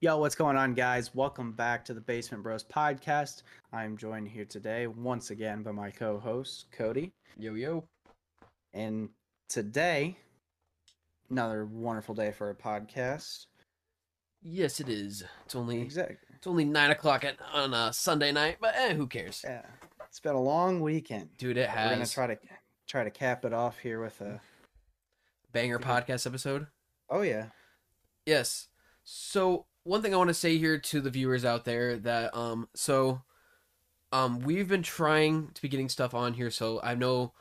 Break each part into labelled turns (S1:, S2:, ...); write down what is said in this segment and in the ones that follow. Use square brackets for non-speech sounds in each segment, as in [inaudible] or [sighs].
S1: Yo, what's going on, guys? Welcome back to the Basement Bros podcast. I'm joined here today once again by my co host, Cody.
S2: Yo yo.
S1: And today, another wonderful day for a podcast.
S2: Yes, it is. It's only
S1: Exactly.
S2: it's only nine o'clock at, on a Sunday night, but eh, who cares,
S1: Yeah. It's been a long weekend.
S2: dude? It has.
S1: We're gonna try to try to cap it off here with a
S2: banger podcast episode.
S1: oh yeah.
S2: Yes. So one thing I want to say here to the viewers out there that um so um we've been trying to be getting stuff on here. So I know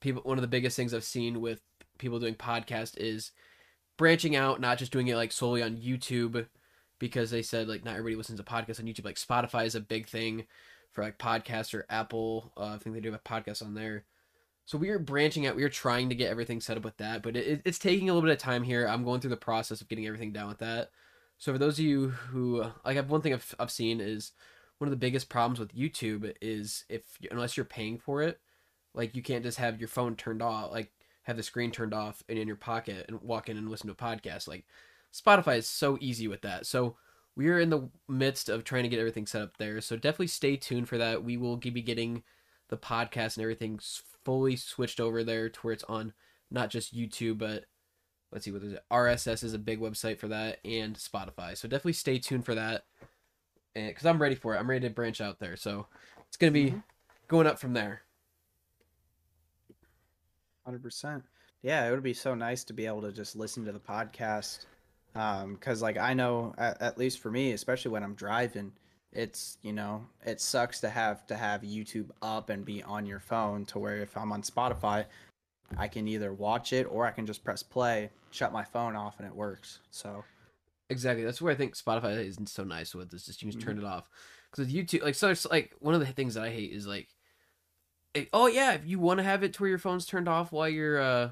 S2: people. One of the biggest things I've seen with people doing podcast is branching out, not just doing it like solely on YouTube, because they said like not everybody listens to podcasts on YouTube. Like Spotify is a big thing for like podcasts or Apple. Uh, I think they do have podcasts on there. So we are branching out. We are trying to get everything set up with that, but it, it's taking a little bit of time here. I'm going through the process of getting everything down with that. So for those of you who like, I've one thing I've, I've seen is one of the biggest problems with YouTube is if unless you're paying for it, like you can't just have your phone turned off, like have the screen turned off and in your pocket and walk in and listen to a podcast. Like Spotify is so easy with that. So we are in the midst of trying to get everything set up there. So definitely stay tuned for that. We will be getting the podcast and everything fully switched over there to where it's on not just YouTube, but let's see what is it. RSS is a big website for that, and Spotify. So definitely stay tuned for that, because I'm ready for it. I'm ready to branch out there. So it's gonna be
S1: Mhm.
S2: going up from there.
S1: Hundred percent. Yeah, it would be so nice to be able to just listen to the podcast, because like I know at, at least for me, especially when I'm driving, it's you know it sucks to have to have YouTube up and be on your phone to where if I'm on Spotify, I can either watch it or I can just press play, shut my phone off, and it works. So
S2: Exactly. That's where I think Spotify is so nice with is just you just turn
S1: Mm-hmm.
S2: it off. Because with YouTube, like so, it's like one of the things that I hate is like, it, oh yeah, if you want to have it to where your phone's turned off while you're uh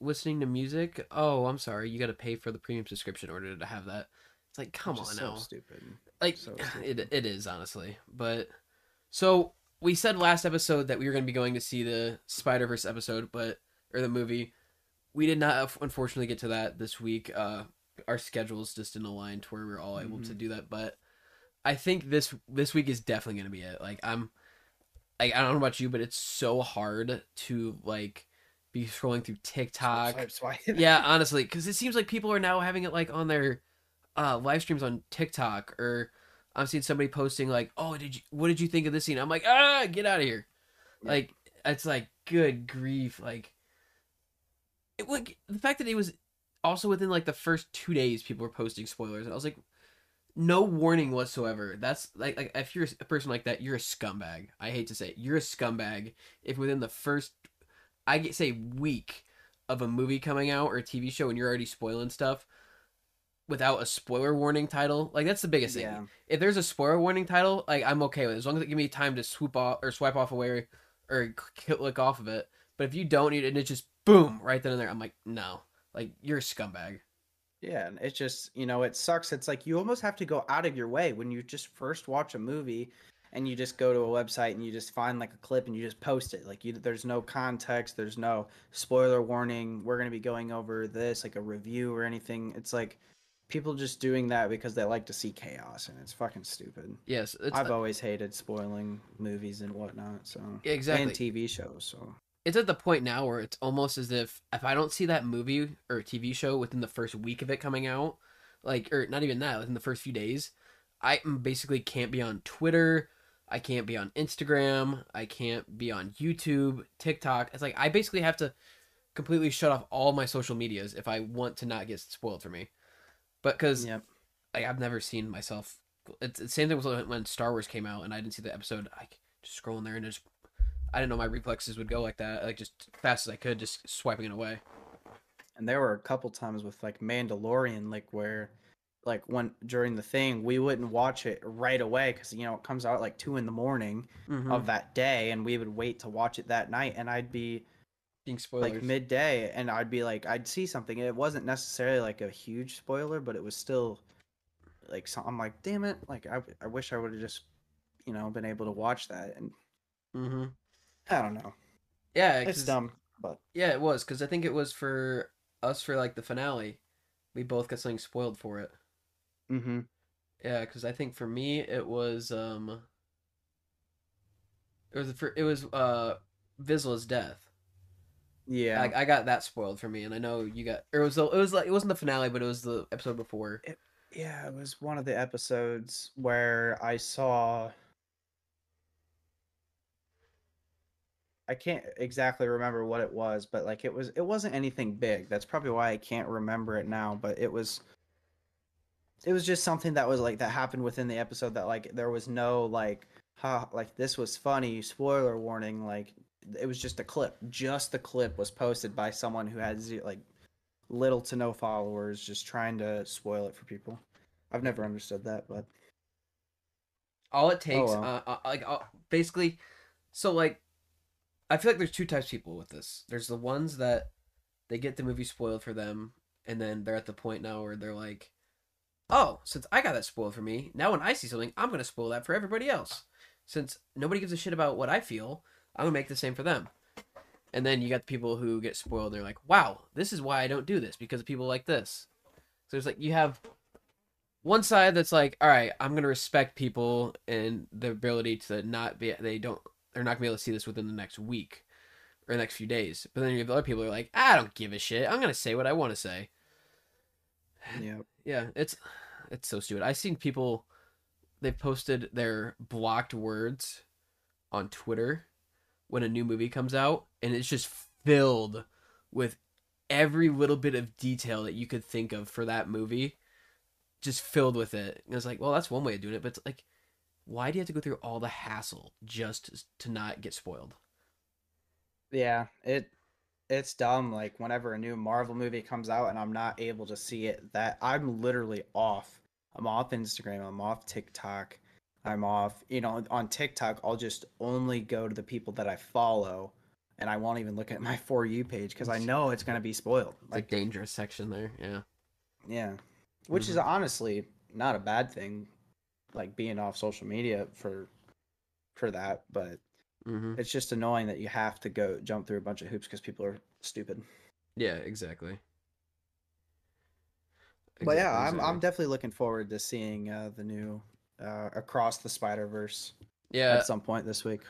S2: listening to music, oh I'm sorry, you got to pay for the premium subscription in order to have that. It's like come on
S1: is
S2: now,
S1: stupid.
S2: like
S1: so [sighs]
S2: it it is honestly. But so we said last episode that we were going to be going to see the Spider Verse episode, but or the movie. We did not unfortunately get to that this week. Uh, our schedules just didn't align to where we were all able to
S1: Mhm.
S2: do that. But I think this this week is definitely going to be it. Like I'm, like I don't know about you, but it's so hard to like be scrolling through TikTok
S1: Swipe, swipe.
S2: yeah, [laughs] honestly, because it seems like people are now having it like on their uh, live streams on TikTok, or I'm seeing somebody posting like, "Oh, did you? What did you think of this scene?" I'm like, "Ah, get out of here!"
S1: Yeah.
S2: Like, it's like, good grief! Like, it like the fact that it was also within like the first two days, people were posting spoilers, and I was like, no warning whatsoever. That's like, like if you're a person like that, you're a scumbag. I hate to say it, you're a scumbag. If within the first, I get say week of a movie coming out or a TV show and you're already spoiling stuff without a spoiler warning title, like that's the biggest thing.
S1: Yeah.
S2: If there's a spoiler warning title, like I'm okay with it as long as it give me time to swoop off or swipe off away or click off of it. But if you don't need it and it's just boom right then and there, I'm like, no, like you're a scumbag.
S1: Yeah, and it just, you know, it sucks. It's like you almost have to go out of your way when you just first watch a movie and you just go to a website and you just find like a clip and you just post it. Like you there's no context, there's no spoiler warning. We're going to be going over this like a review or anything. It's like people just doing that because they like to see chaos and it's fucking stupid.
S2: Yes, it's
S1: I've always hated spoiling movies and whatnot, so
S2: exactly.
S1: and TV shows, so
S2: it's at the point now where it's almost as if if I don't see that movie or TV show within the first week of it coming out, like or not even that, within the first few days, I basically can't be on Twitter, I can't be on Instagram, I can't be on YouTube, TikTok. It's like I basically have to completely shut off all my social medias if I want to not get spoiled for me. But because
S1: yep.
S2: like I've never seen myself. It's the same thing with when- Star Wars came out and I didn't see the episode. I just scrolling there and just I didn't know my reflexes would go like that. Like just fast as I could, just swiping it away.
S1: And there were a couple times with like Mandalorian, like where, like when during the thing, we wouldn't watch it right away because you know it comes out at like two in the morning
S2: Mm-hmm.
S1: of that day, and we would wait to watch it that night. And I'd be
S2: Being spoilers.
S1: like midday, and I'd be like, I'd see something. It wasn't necessarily like a huge spoiler, but it was still like so, I'm like, damn it! Like I, I wish I would have just, you know, been able to watch that. And
S2: mm-hmm.
S1: I don't know,
S2: Yeah,
S1: it's dumb, but
S2: Yeah, it was because I think it was for us for like the finale. We both got something spoiled for it.
S1: Mm-hmm.
S2: Yeah, because I think for me it was um. It was for it was uh Vizsla's death.
S1: Yeah.
S2: I, I got that spoiled for me, and I know you got. Or it was the, it was like it wasn't the finale, but it was the episode before.
S1: Yeah, it was one of the episodes where I saw. I can't exactly remember what it was, but like it was, it wasn't anything big. That's probably why I can't remember it now. But it was, it was just something that was like that happened within the episode that like there was no like, ha, like this was funny. Spoiler warning. Like it was just a clip. Just the clip was posted by someone who had like little to no followers, just trying to spoil it for people. I've never understood that, but
S2: All it takes,
S1: well.
S2: uh, uh, like uh, basically, so like, I feel like there's two types of people with this. There's the ones that they get the movie spoiled for them, and then they're at the point now where they're like, "Oh, since I got that spoiled for me, now when I see something, I'm gonna spoil that for everybody else. Since nobody gives a shit about what I feel, I'm gonna make the same for them." And then you got the people who get spoiled. They're like, "Wow, this is why I don't do this because of people like this." So it's like you have one side that's like, all right, I'm gonna respect people and the ability to not be they don't they're not gonna be able to see this within the next week or the next few days. But then you have other people who are like, I don't give a shit. I'm gonna say what I want to say.
S1: yeah. [sighs]
S2: Yeah, it's it's so stupid. I've seen people they've posted their blocked words on Twitter when a new movie comes out, and it's just filled with every little bit of detail that you could think of for that movie, just filled with it. And it's like, well, that's one way of doing it, but it's like, why do you have to go through all the hassle just to not get spoiled?
S1: Yeah, it it's dumb. Like whenever a new Marvel movie comes out and I'm not able to see it, that I'm literally off. I'm off Instagram. I'm off TikTok. I'm off. You know, on TikTok, I'll just only go to the people that I follow, and I won't even look at my for you page because I know it's gonna be spoiled.
S2: It's like
S1: Like,
S2: dangerous section there, yeah.
S1: yeah, which is honestly not a bad thing. Like being off social media for for that, but
S2: Mm-hmm.
S1: it's just annoying that you have to go jump through a bunch of hoops because people are stupid.
S2: Yeah, exactly.
S1: But yeah, I'm I'm definitely looking forward to seeing uh, the new uh, Across the Spider Verse
S2: yeah.
S1: at some point this week.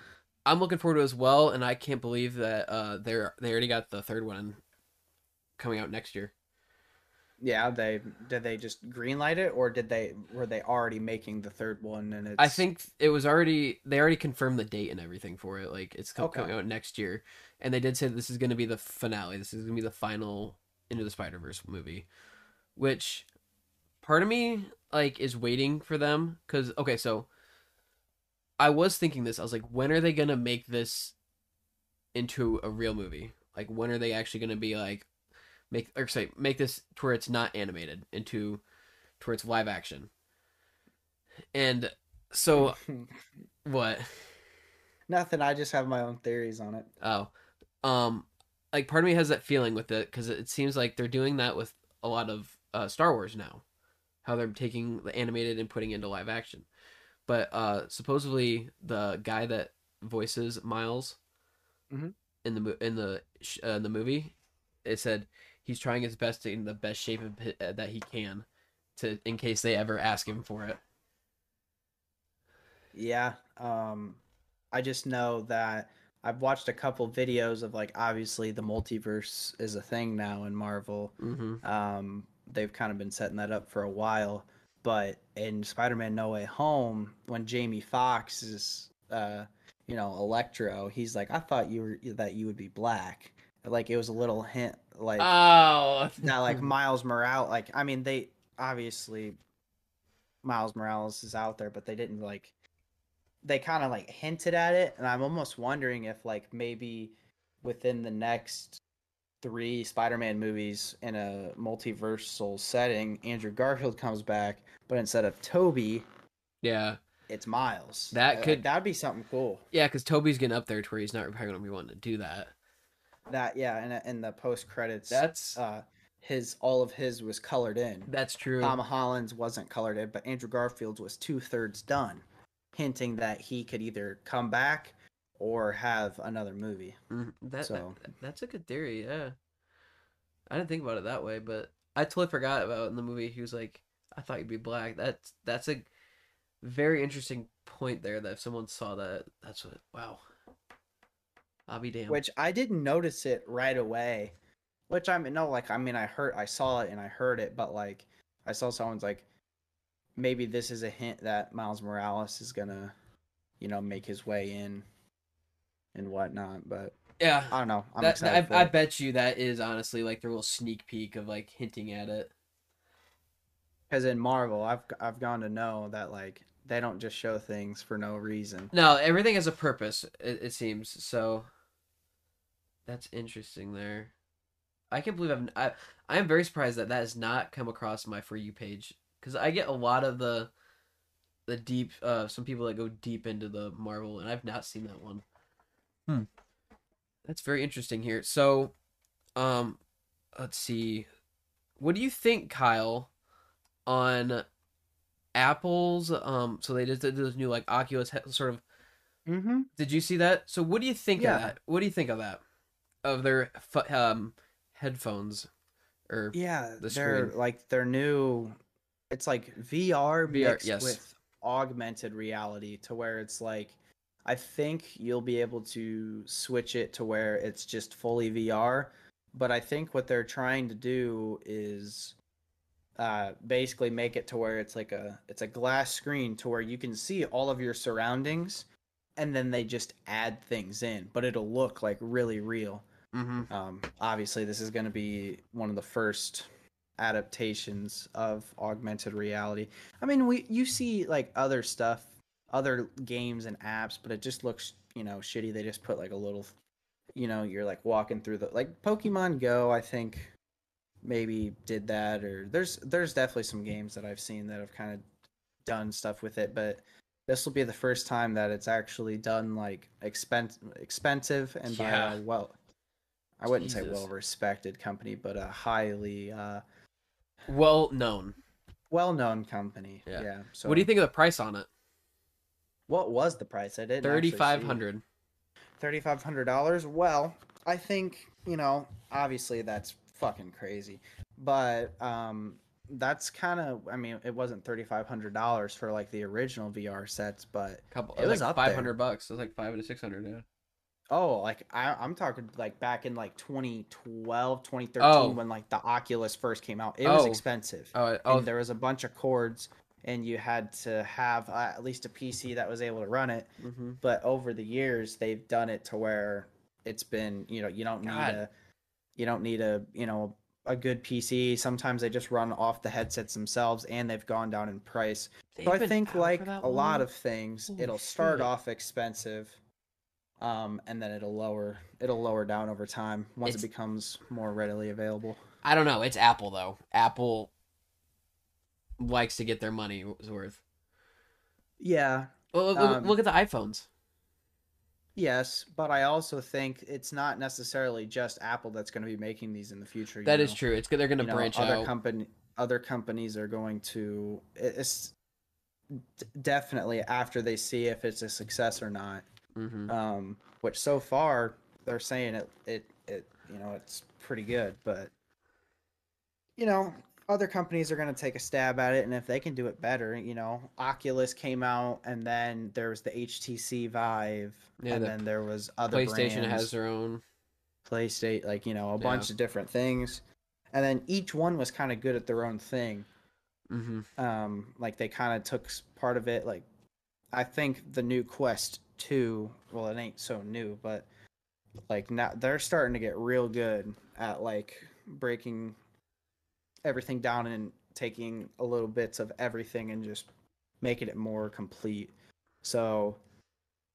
S2: I'm looking forward to it as well, and I can't believe that uh they're they already got the third one coming out next year.
S1: Yeah, they did they just greenlight it or did they were they already making the third one and it's
S2: I think it was already they already confirmed the date and everything for it. Like it's co-
S1: Okay.
S2: coming out next year, and they did say this is going to be the finale. This is going to be the final Into the Spider Verse movie, which part of me like is waiting for them because okay, so I was thinking this. I was like, when are they going to make this into a real movie? Like when are they actually going to be like make or say make this to where it's not animated into to where it's live action? And so [laughs] what?
S1: nothing. I just have my own theories on it.
S2: Oh, um, like part of me has that feeling with it because it seems like they're doing that with a lot of uh, Star Wars now, how they're taking the animated and putting into live action. But uh, supposedly the guy that voices Miles
S1: Mhm.
S2: in the in the uh, in the movie, it said he's trying his best to in the best shape of hi- uh, that he can, to in case they ever ask him for it.
S1: Yeah. Um I just know that I've watched a couple videos of like obviously the multiverse is a thing now in Marvel.
S2: Mm-hmm.
S1: Um, they've kind of been setting that up for a while. But in Spider-Man: No Way Home, when Jamie Foxx is, uh, you know, Electro, he's like, "I thought you were that you would be black." Like it was a little hint, like
S2: Oh, [laughs]
S1: that, like Miles Morales. Like I mean, they obviously Miles Morales is out there, but they didn't like. They kind of like hinted at it, and I'm almost wondering if like maybe within the next three Spider-Man movies in a multiversal setting, Andrew Garfield comes back, but instead of Tobey,
S2: yeah.
S1: it's Miles.
S2: That could-
S1: that'd be something cool.
S2: Yeah, because Tobey's getting up there to where he's not probably going to be wanting to do that.
S1: That yeah, and in the post credits,
S2: That's
S1: uh, his all of his was colored in.
S2: that's true.
S1: Tom Holland's wasn't colored in, but Andrew Garfield's was two thirds done, hinting that he could either come back or have another movie.
S2: Mhm. That,
S1: So-
S2: that that's a good theory. Yeah, I didn't think about it that way, but I totally forgot about in the movie. He was like, I thought you'd be black. That's that's a very interesting point there. That if someone saw that, that's what. Wow. I'll be damned.
S1: Which I didn't notice it right away. Which I mean, no, like I mean, I heard, I saw it and I heard it, but like I saw someone's like, maybe this is a hint that Miles Morales is gonna, you know, make his way in, and whatnot. But
S2: yeah,
S1: I don't know. I'm
S2: that,
S1: excited.
S2: I, I bet you that is honestly like the little sneak peek of like hinting at it.
S1: Because in Marvel, I've I've gone to know that like they don't just show things for no reason.
S2: No, everything has a purpose. It, it seems so. That's interesting there. I can't believe I've I I am very surprised that that has not come across my for you page because I get a lot of the the deep uh some people that go deep into the Marvel and I've not seen that one.
S1: Hmm.
S2: That's very interesting here. So, um, let's see. What do you think, Kyle, on Apple's um? So they just did this new like Oculus sort of
S1: Mm-hmm.
S2: did you see that? So what do you think
S1: Yeah.
S2: of that? What do you think of that? Of their um headphones or
S1: Yeah,
S2: the
S1: they're like their new. It's like VR,
S2: VR,
S1: mixed
S2: yes.
S1: with augmented reality, to where it's like, I think you'll be able to switch it to where it's just fully VR. But I think what they're trying to do is, uh, basically make it to where it's like a it's a glass screen to where you can see all of your surroundings, and then they just add things in, but it'll look like really real.
S2: mm-hmm.
S1: Um, obviously, this is going to be one of the first adaptations of augmented reality. I mean, we you see like other stuff, other games and apps, but it just looks you know shitty. They just put like a little, you know, you're like walking through the like Pokemon Go. I think maybe did that, or there's there's definitely some games that I've seen that have kind of done stuff with it, but this will be the first time that it's actually done like expense expensive and
S2: Yeah.
S1: by a well I wouldn't say well respected company, but a highly uh
S2: well known.
S1: well known company.
S2: Yeah.
S1: Yeah. So
S2: what do you think of the price on it?
S1: What was the price? I didn't
S2: Thirty five hundred.
S1: Thirty five hundred dollars? Well, I think, you know, obviously that's fucking crazy. But um that's kind of I mean, it wasn't thirty five hundred dollars for like the original VR sets, but
S2: Couple.
S1: It
S2: It was
S1: was
S2: like five hundred bucks. It was like five to six hundred. Yeah.
S1: Oh, like I, I'm talking like back in like 2012, 2013
S2: Oh.
S1: when like the Oculus first came out. It was
S2: Oh.
S1: expensive.
S2: Oh. Oh.
S1: And there was a bunch of cords, and you had to have uh, at least a PC that was able to run it.
S2: mm-hmm.
S1: But over the years, they've done it to where it's been you know you don't need a you don't need a you know a good PC. Sometimes they just run off the headsets themselves, and they've gone down in price. So I think like a lot of things,
S2: Holy
S1: it'll start
S2: shit.
S1: off expensive, um, and then it'll lower it'll lower down over time once
S2: It's-
S1: it becomes more readily available.
S2: I don't know. It's Apple though. Apple likes to get their money was worth.
S1: Yeah,
S2: Well, look,
S1: Um,
S2: look at the iPhones.
S1: yes, but I also think it's not necessarily just Apple that's going to be making these in the future.
S2: That is
S1: know?
S2: true. It's. They're going to
S1: You know, other
S2: out.
S1: company other companies are going to it's definitely after they see if it's a success or not.
S2: mm-hmm.
S1: um, which so far they're saying it it it you know it's pretty good, but you know other companies are going to take a stab at it, and if they can do it better, you know, Oculus came out, and then there was the HTC Vive,
S2: Yeah,
S1: and
S2: the
S1: then there was other
S2: PlayStation
S1: brands,
S2: has their own.
S1: PlayStation, like you know a
S2: Yeah.
S1: bunch of different things, and then each one was kind of good at their own thing
S2: Mm-hmm.
S1: um like they kind of took part of it like i think the new quest 2 well it ain't so new but like now they're starting to get real good at like breaking everything down and taking a little bits of everything and just making it more complete so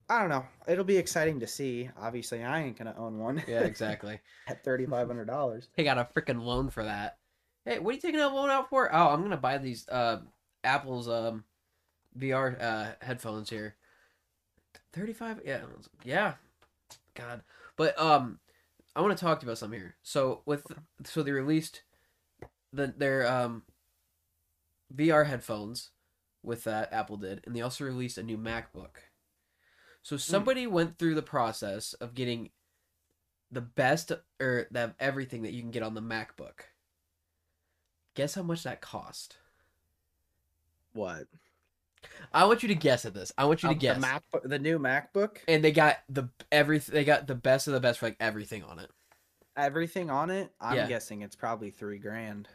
S1: i don't know it'll be exciting to see obviously i ain't gonna own one
S2: Yeah, exactly. [laughs]
S1: at $3500
S2: He got a freaking loan for that. Hey, what are you taking a loan out for? Oh, I'm gonna buy these uh Apple's um VR uh headphones here. Thirty five. Yeah, yeah. God, but um, I want to talk to you about something here. So with so they released the their um VR headphones with that Apple did, and they also released a new MacBook. So somebody went through the process of getting the best or that everything that you can get on the MacBook. Guess how much that cost?
S1: What?
S2: I want you to guess at this. I want you to
S1: Um,
S2: guess.
S1: the MacBook, the new MacBook.
S2: and they got the every they got the best of the best for like everything on it.
S1: Everything on it. I'm
S2: Yeah.
S1: guessing it's probably three grand,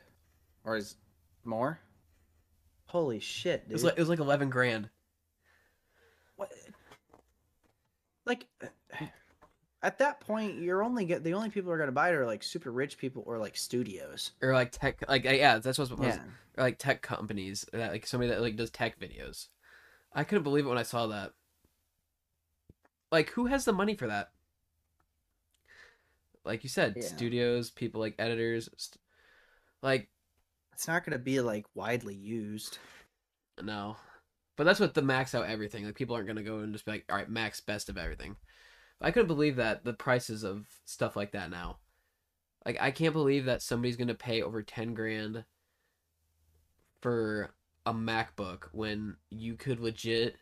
S1: or is more. Holy shit,
S2: It
S1: dude!
S2: was like it was like eleven grand.
S1: What? Like, at that point, you're only get the only people who are gonna buy it are like super rich people or like studios.
S2: Or like tech like uh, yeah, that's what was
S1: Yeah.
S2: or like tech companies that like somebody that like does tech videos. I couldn't believe it when I saw that. Like who has the money for that? Like you said,
S1: Yeah.
S2: studios, people like editors, st- like
S1: It's not gonna be like widely used.
S2: no. But that's what the max out everything. Like people aren't gonna go and just be like, all right, max best of everything. I couldn't believe that the prices of stuff like that now. Like I can't believe that somebody's gonna pay over ten grand for a MacBook when you could legit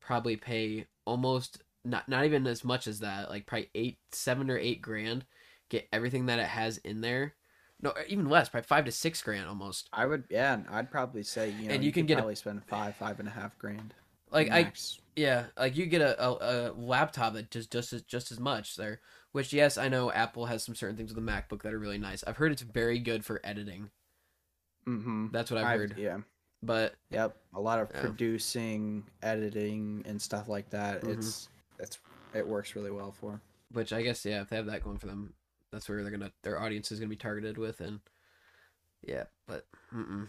S2: probably pay almost not not even as much as that, like probably eight, seven or eight grand, get everything that it has in there. No, even less, probably five to six grand almost.
S1: I would, yeah, I'd probably say you know
S2: And you can
S1: could
S2: get a-
S1: spend five, five and a half grand.
S2: Like I. Yeah, like you get a, a, a laptop that does just as just as much there. Which yes, I know Apple has some certain things with the MacBook that are really nice. I've heard it's very good for editing.
S1: Mm-hmm.
S2: That's what I've heard.
S1: Yeah.
S2: But
S1: Yep. A lot of
S2: Yeah.
S1: producing, editing, and stuff like that.
S2: Mhm.
S1: It's it's it works really well for.
S2: which I guess yeah, if they have that going for them, that's where they're gonna their audience is gonna be targeted with, and yeah, but mm-mm.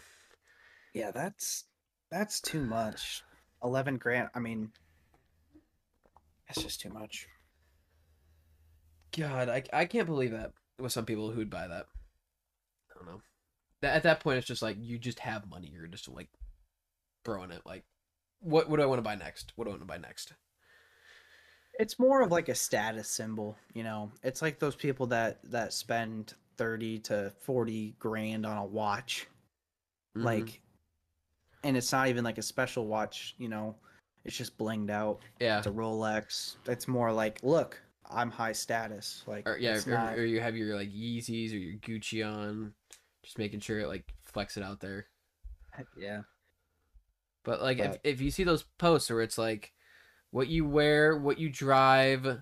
S1: Yeah, that's that's too much. Eleven grand. I mean, that's just too much.
S2: God, I I can't believe that with some people who'd buy that. I don't know. That at that point, it's just like you just have money. You're just like throwing it. Like, what what do I want to buy next? What do I want to buy next?
S1: It's more of like a status symbol, you know. It's like those people that that spend thirty to forty grand on a watch,
S2: Mhm.
S1: like, and it's not even like a special watch, you know. It's just blinged out.
S2: yeah,
S1: It's a Rolex. It's more like, look, I'm high status. Like,
S2: or yeah, or,
S1: not-
S2: or you have your like Yeezys or your Gucci on, just making sure it like flex it out there.
S1: yeah.
S2: But like if if you see those posts where it's like what you wear, what you drive,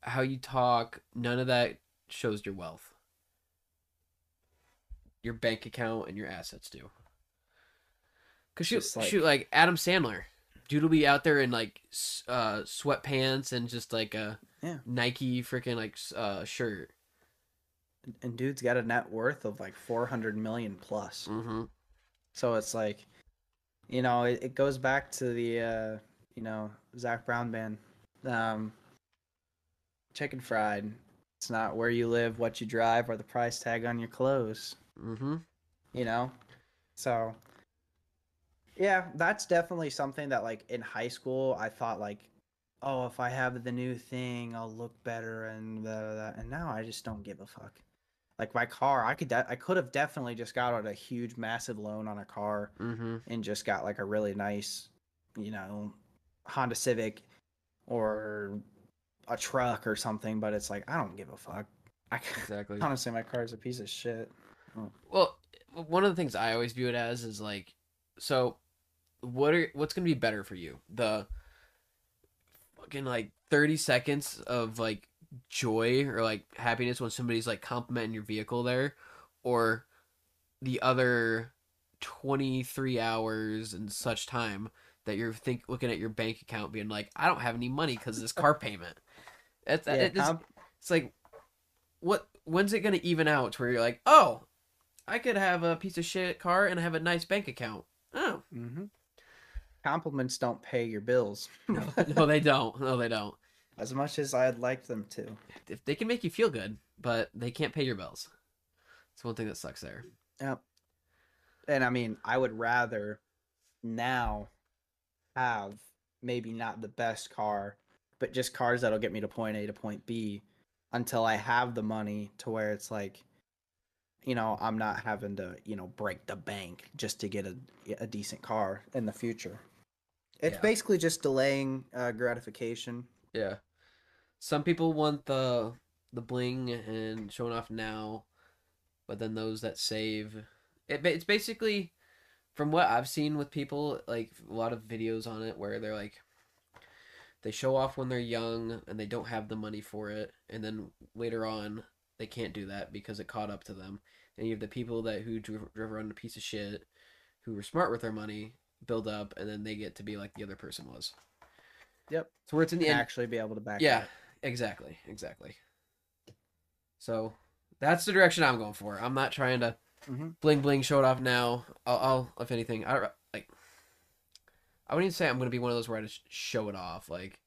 S2: how you talk, none of that shows your wealth. Your bank account and your assets do. Cause shoot,
S1: like-
S2: shoot, like Adam Sandler, dude will be out there in like uh, sweatpants and just like a
S1: Yeah.
S2: Nike freaking like uh, shirt.
S1: And dude's got a net worth of like 400 million plus.
S2: Mm-hmm.
S1: So it's like, you know, it, it goes back to the, uh, you know, Zac Brown band. Um, chicken fried. It's not where you live, what you drive, or the price tag on your clothes.
S2: Mm-hmm.
S1: You know, so yeah, that's definitely something that like in high school I thought like, oh, if I have the new thing, I'll look better and blah, blah, blah. and now I just don't give a fuck. Like my car, I could de- I could have definitely just got out a huge massive loan on a car
S2: Mm-hmm.
S1: and just got like a really nice, you know, Honda Civic or a truck or something, but it's like I don't give a fuck. I [laughs]
S2: Exactly.
S1: honestly my car is a piece of shit. Oh.
S2: Well, one of the things I always view it as is like, so, what are what's gonna be better for you? The fucking like thirty seconds of like joy or like happiness when somebody's like complimenting your vehicle there, or the other twenty three hours and such time that you're think looking at your bank account being like, I don't have any money because of this car [laughs] payment. It's,
S1: Yeah,
S2: it just-
S1: comp-
S2: it's like what when's it gonna even out to where you're like oh i could have a piece of shit car and have a nice bank account. Oh.
S1: Hmm Compliments don't pay your bills. [laughs]
S2: No they don't. No they don't.
S1: As much as I'd like them to.
S2: if they can make you feel good but they can't pay your bills. It's one thing that sucks there.
S1: Yep. And I mean, I would rather now have maybe not the best car, but just cars that'll get me to point A to point B until I have the money to where it's like, you know, I'm not having to, you know, break the bank just to get a, a decent car in the future. It's
S2: Yeah.
S1: basically just delaying uh, gratification.
S2: yeah some people want the the bling and showing off now but then those that save it, it's basically from what I've seen with people, like a lot of videos on it where they're like, they show off when they're young and they don't have the money for it, and then later on they can't do that because it caught up to them. And you have the people that who drove, around a piece of shit, who were smart with their money, build up, and then they get to be like the other person was.
S1: Yep.
S2: So where it's in the end,
S1: actually be able to back.
S2: yeah,
S1: up.
S2: exactly, exactly. So that's the direction I'm going for. I'm not trying to
S1: Mhm.
S2: bling bling show it off now. I'll, I'll if anything, I don't like. I wouldn't even say I'm going to be one of those where I just show it off. Like,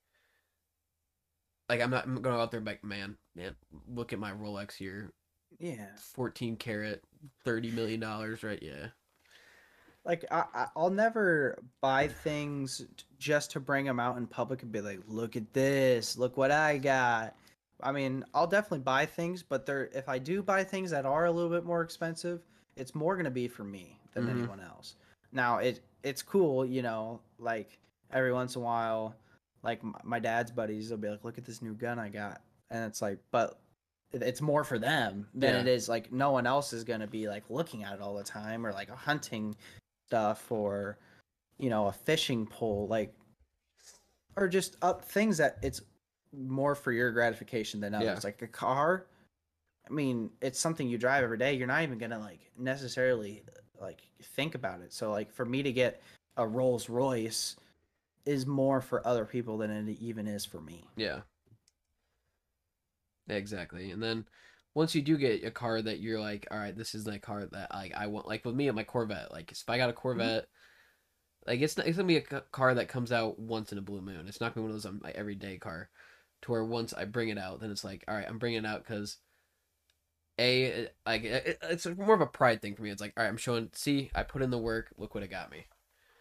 S2: like I'm not I'm going to go out there and be like, man, man, look at my Rolex here,
S1: yeah.
S2: 14 karat, thirty million dollars, right? Yeah,
S1: Like I, I, I'll never buy things just to bring them out in public and be like, "Look at this! Look what I got!" I mean, I'll definitely buy things, but there, if I do buy things that are a little bit more expensive, it's more gonna be for me than
S2: Mhm.
S1: anyone else. Now, it it's cool, you know, like every once in a while, like my dad's buddies will be like, "Look at this new gun I got," and it's like, but it's more for them than
S2: Yeah.
S1: it is like no one else is gonna be like looking at it all the time or like a hunting stuff or you know a fishing pole like or just up things that it's more for your gratification than others
S2: Yeah.
S1: like a car i mean it's something you drive every day you're not even gonna like necessarily like think about it so like for me to get a rolls royce is more for other people than it even is for me
S2: yeah, exactly. And then once you do get a car that you're like, all right, this is the car that like I want. Like with me and my Corvette, like if I got a Corvette. Like it's not, it's gonna be a car that comes out once in a blue moon. It's not gonna be one of those um, like everyday car, to where once I bring it out, then it's like, all right, I'm bringing it out because, a like it's more of a pride thing for me. It's like, all right, I'm showing. See, I put in the work. Look what it got me.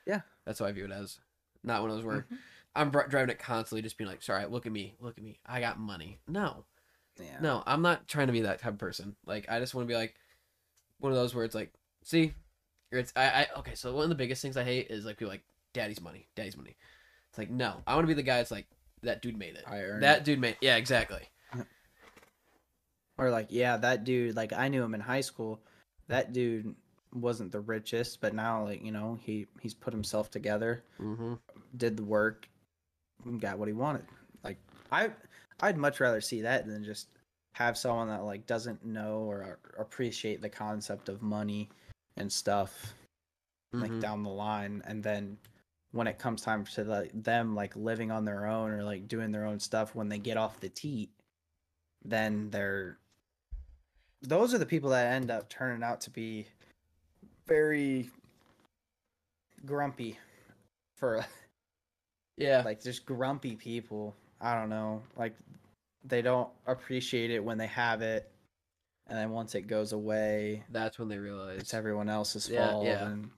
S1: Yeah.
S2: that's how I view it as. Not one of those where
S1: Mhm.
S2: I'm driving it constantly, just being like, sorry, look at me, look at me, I got money. No,
S1: yeah
S2: no, I'm not trying to be that type of person. Like, I just want to be like one of those where it's like, see, it's I, I okay. So one of the biggest things I hate is like people like daddy's money, daddy's money. It's like no, I want to be the guy that's like that dude made it.
S1: i earned
S2: That
S1: it.
S2: dude made yeah exactly.
S1: Or like yeah that dude like i knew him in high school that dude wasn't the richest but now like you know he he's put himself together
S2: Mm-hmm.
S1: did the work and got what he wanted like i i'd much rather see that than just have someone that like doesn't know or appreciate the concept of money and stuff like
S2: Mhm.
S1: down the line and then when it comes time to like them like living on their own or like doing their own stuff when they get off the teat then they're those are the people that end up turning out to be very grumpy for
S2: yeah, [laughs]
S1: like just grumpy people i don't know like they don't appreciate it when they have it and then once it goes away
S2: that's when they realize.
S1: it's everyone else's
S2: Yeah,
S1: fault
S2: yeah.
S1: and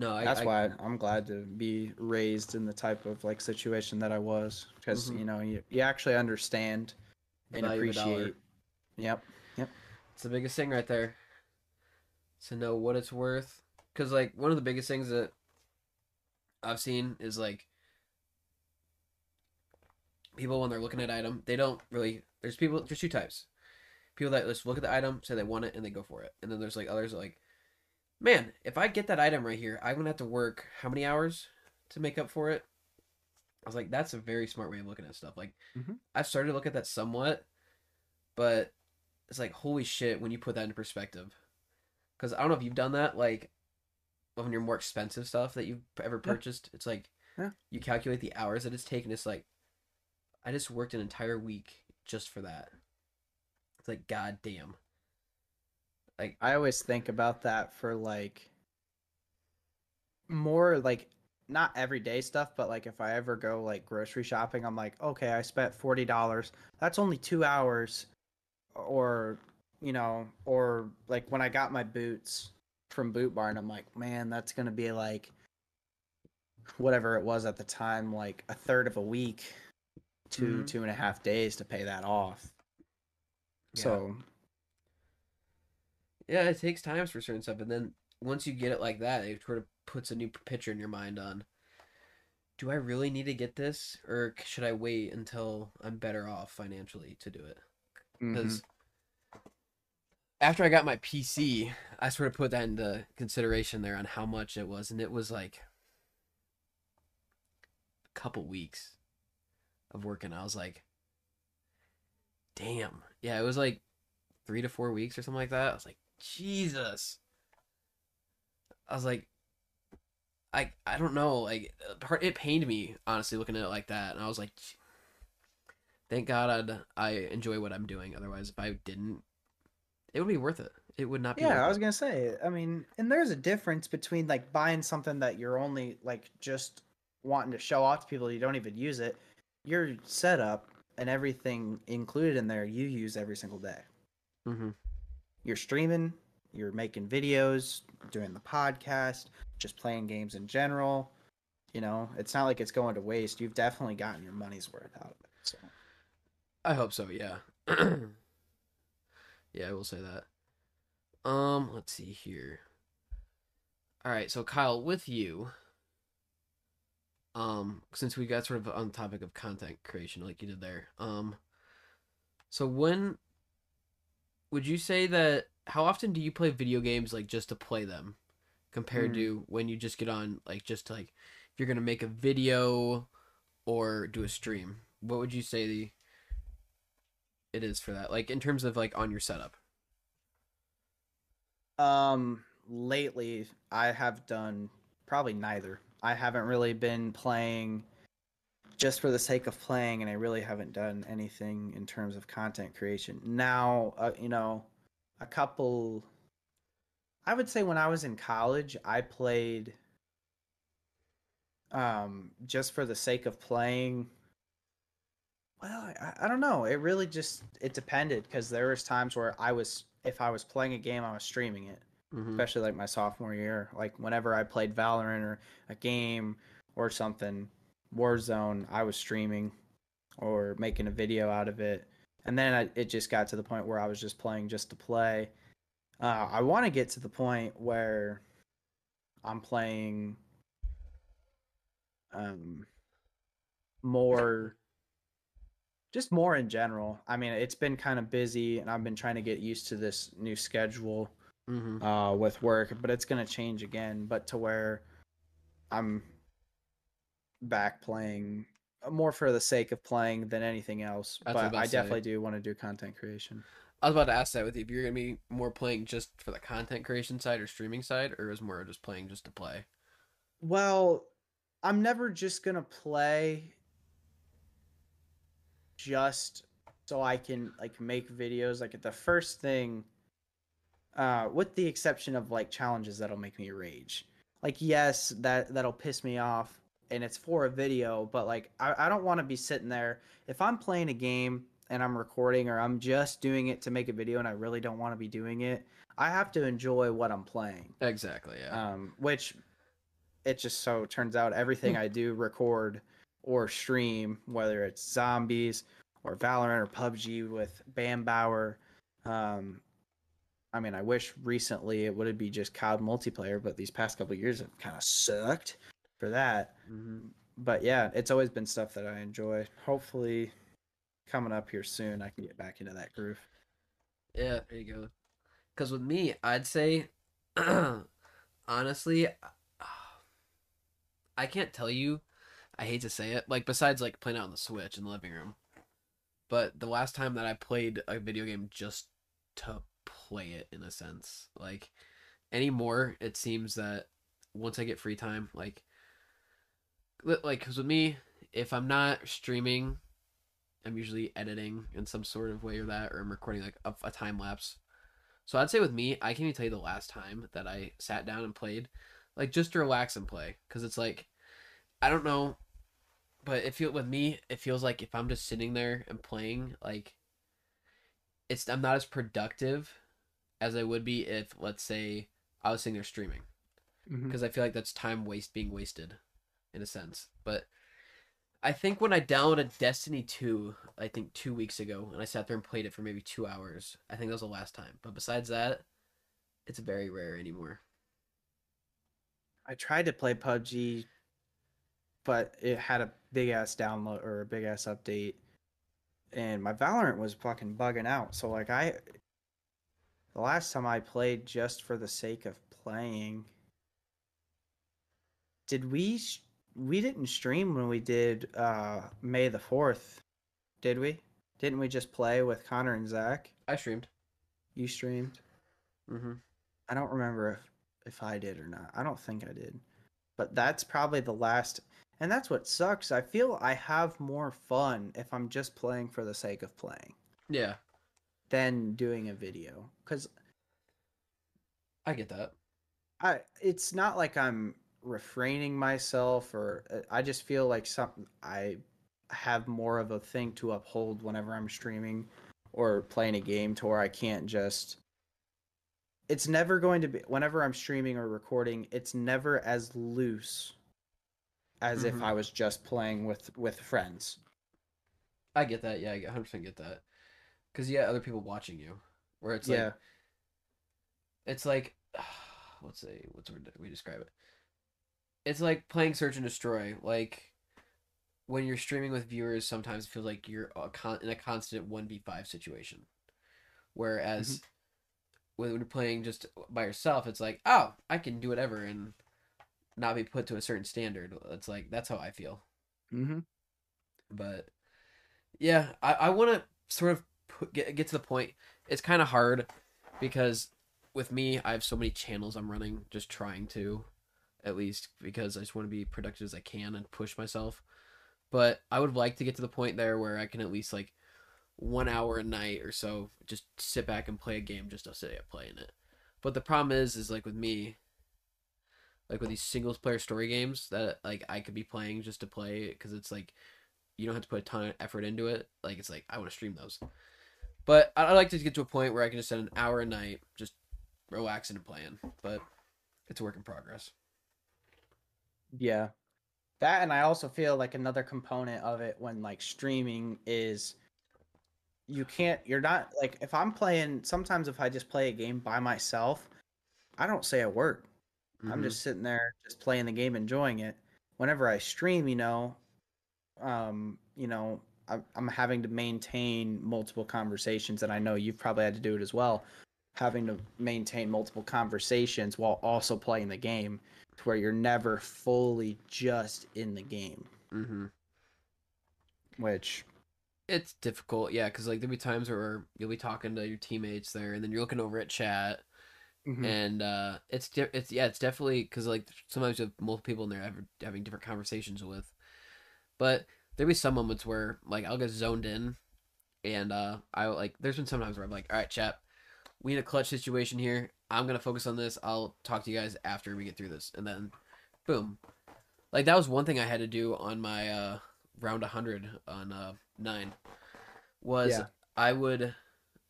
S2: no, I,
S1: that's
S2: I,
S1: why I'm glad to be raised in the type of like situation that I was because
S2: Mhm.
S1: you know you, you actually understand and
S2: value of dollar.
S1: appreciate. Yep. Yep.
S2: It's the biggest thing right there. To know what it's worth, because like one of the biggest things that I've seen is like people when they're looking at item, they don't really. There's people. There's two types. People that just look at the item, say they want it, and they go for it. And then there's like others that like, man, if I get that item right here, I'm gonna have to work how many hours to make up for it. I was like, that's a very smart way of looking at stuff. Like,
S1: Mhm.
S2: I've started to look at that somewhat, but it's like holy shit when you put that into perspective. Because I don't know if you've done that, like when you're more expensive stuff that you've ever
S1: Yeah.
S2: purchased. It's like
S1: Yeah.
S2: you calculate the hours that it's taken. It's like I just worked an entire week just for that. It's like god damn. Like
S1: I always think about that for like more like not everyday stuff, but like if I ever go like grocery shopping, I'm like, okay, I spent forty dollars. That's only two hours, or you know, or like when I got my boots from Boot Barn, I'm like, man, that's gonna be like whatever it was at the time, like a third of a week, 2
S2: Mhm.
S1: two and a half days to pay that off.
S2: Yeah.
S1: So
S2: yeah, it takes times for certain stuff, and then once you get it like that, it sort of puts a new picture in your mind on. Do I really need to get this, or should I wait until I'm better off financially to do it?
S1: Mhm.
S2: because after I got my PC, I sort of put that into consideration there on how much it was, and it was like a couple weeks of working. I was like, damn. Yeah, it was like three to four weeks or something like that. I was like, Jesus. I was like, I I don't know. Like, it pained me honestly looking at it like that, and I was like, thank God I'd, I enjoy what I'm doing. Otherwise, if I didn't, it would be worth it. It would not be.
S1: Yeah, I was gonna say. I mean, and there's a difference between like buying something that you're only like just wanting to show off to people. You don't even use it. Your setup and everything included in there, you use every single day.
S2: Mm-hmm.
S1: You're streaming. You're making videos, doing the podcast, just playing games in general. You know, it's not like it's going to waste. You've definitely gotten your money's worth out of it. So.
S2: I hope so. Yeah. [clears throat] yeah, I will say that. Um, let's see here. All right, so Kyle, with you, um, since we got sort of on the topic of content creation, like you did there, um, so when would you say that? How often do you play video games like just to play them, compared mm. to when you just get on like just to, like if you're gonna make a video or do a stream? What would you say the it is for that? Like in terms of like on your setup.
S1: Um, lately I have done probably neither. I haven't really been playing just for the sake of playing, and I really haven't done anything in terms of content creation. Now, uh, you know, a couple. I would say when I was in college, I played um, just for the sake of playing well, I, I don't know. It really just it depended because there was times where I was if I was playing a game, I was streaming it. Mm-hmm. Especially like my sophomore year, like whenever I played Valorant or a game or something, Warzone, I was streaming or making a video out of it. And then I, it just got to the point where I was just playing just to play. Uh, I want to get to the point where I'm playing um, more just more in general. I mean, it's been kind of busy, and I've been trying to get used to this new schedule mm-hmm. uh, with work, but it's going to change again. But to where I'm back playing more for the sake of playing than anything else. That's but I definitely do want to do content creation.
S2: I was about to ask that with you if you're gonna be more playing just for the content creation side or streaming side, or is more just playing just to play.
S1: Well, I'm never just gonna play just so I can like make videos. Like the first thing, uh, with the exception of like challenges that'll make me rage. Like yes, that that'll piss me off, and it's for a video. But like I, I don't want to be sitting there if I'm playing a game and I'm recording or I'm just doing it to make a video and I really don't want to be doing it. I have to enjoy what I'm playing.
S2: Exactly. Yeah.
S1: Um, which it just so turns out everything I do record or stream, whether it's zombies or Valorant or PUBG with Bambauer. Um, I mean, I wish recently it would be just COD multiplayer, but these past couple years have kind of sucked for that. Mm-hmm. But yeah, it's always been stuff that I enjoy. Hopefully, coming up here soon, I can get back into that groove.
S2: Yeah, there you go. Because with me, I'd say, [clears throat] honestly, I can't tell you I hate to say it. Like besides like playing out on the Switch in the living room. But the last time that I played a video game just to play it in a sense, like anymore, it seems that once I get free time, like like cuz with me, if I'm not streaming, I'm usually editing in some sort of way or that or I'm recording like a, a time lapse. So I'd say with me, I can't even tell you the last time that I sat down and played like just to relax and play cuz it's like I don't know but it feel with me, it feels like if I'm just sitting there and playing, like it's I'm not as productive as I would be if, let's say, I was sitting there streaming, because mm-hmm. I feel like that's time waste being wasted, in a sense. But I think when I downloaded Destiny 2, I think two weeks ago, and I sat there and played it for maybe two hours, I think that was the last time. But besides that, it's very rare anymore.
S1: I tried to play PUBG but it had a big ass download or a big ass update, and my Valorant was fucking bugging out. So like I, the last time I played just for the sake of playing. Did we sh- we didn't stream when we did uh May the 4th. Did we? Didn't we just play with Connor and Zach?
S2: I streamed.
S1: You streamed?
S2: Mm-hmm.
S1: I don't remember if if I did or not. I don't think I did. But that's probably the last and that's what sucks. I feel I have more fun if I'm just playing for the sake of playing
S2: Yeah,
S1: than doing a video cuz
S2: I get that.
S1: I it's not like I'm refraining myself or uh, I just feel like some I have more of a thing to uphold whenever I'm streaming or playing a game to where I can't just it's never going to be whenever I'm streaming or recording, it's never as loose as if
S2: Mhm.
S1: I was just playing with with friends.
S2: I get that. Yeah, I 100% get that. Because yeah, other people watching you, where it's
S1: yeah.
S2: like it's like [sighs] let's say what's word we describe it. It's like playing Search and Destroy. Like when you're streaming with viewers, sometimes it feels like you're a con- in a constant one v five situation. Whereas when you're playing just by yourself, it's like, oh, I can do whatever and not be put to a certain standard. It's like that's how I feel.
S1: Mhm.
S2: But yeah, I, I want to sort of put, get get to the point. It's kind of hard because with me, I have so many channels I'm running, just trying to, at least because I just want to be productive as I can and push myself. But I would like to get to the point there where I can at least like one hour a night or so just sit back and play a game just to sit and playing it. But the problem is, is like with me, like with these singles player story games that like I could be playing just to play because it's like you don't have to put a ton of effort into it. Like it's like I want to stream those, but I'd like to get to a point where I can just spend an hour a night just relaxing and playing. But it's a work in progress.
S1: Yeah. That and I also feel like another component of it when like streaming is you can't you're not like if I'm playing sometimes if I just play a game by myself, I don't say a word. I'm
S2: Mhm.
S1: just sitting there just playing the game enjoying it. Whenever I stream, you know, um, you know, I'm, I'm having to maintain multiple conversations and I know you've probably had to do it as well, having to maintain multiple conversations while also playing the game to where you're never fully just in the game,
S2: Mm-hmm.
S1: which
S2: It's difficult, yeah, because like there'll be times where you'll be talking to your teammates there, and then you're looking over at chat,
S1: mhm,
S2: and uh, it's di- it's yeah, it's definitely because like sometimes you have multiple people in there having, having different conversations with, but there'll be some moments where like I'll get zoned in, and uh, I like there's been sometimes where I'm like, all right, chap, we need a clutch situation here. I'm gonna focus on this. I'll talk to you guys after we get through this, and then, boom, like that was one thing I had to do on my uh, round 100 on uh, nine was
S1: Yeah.
S2: I would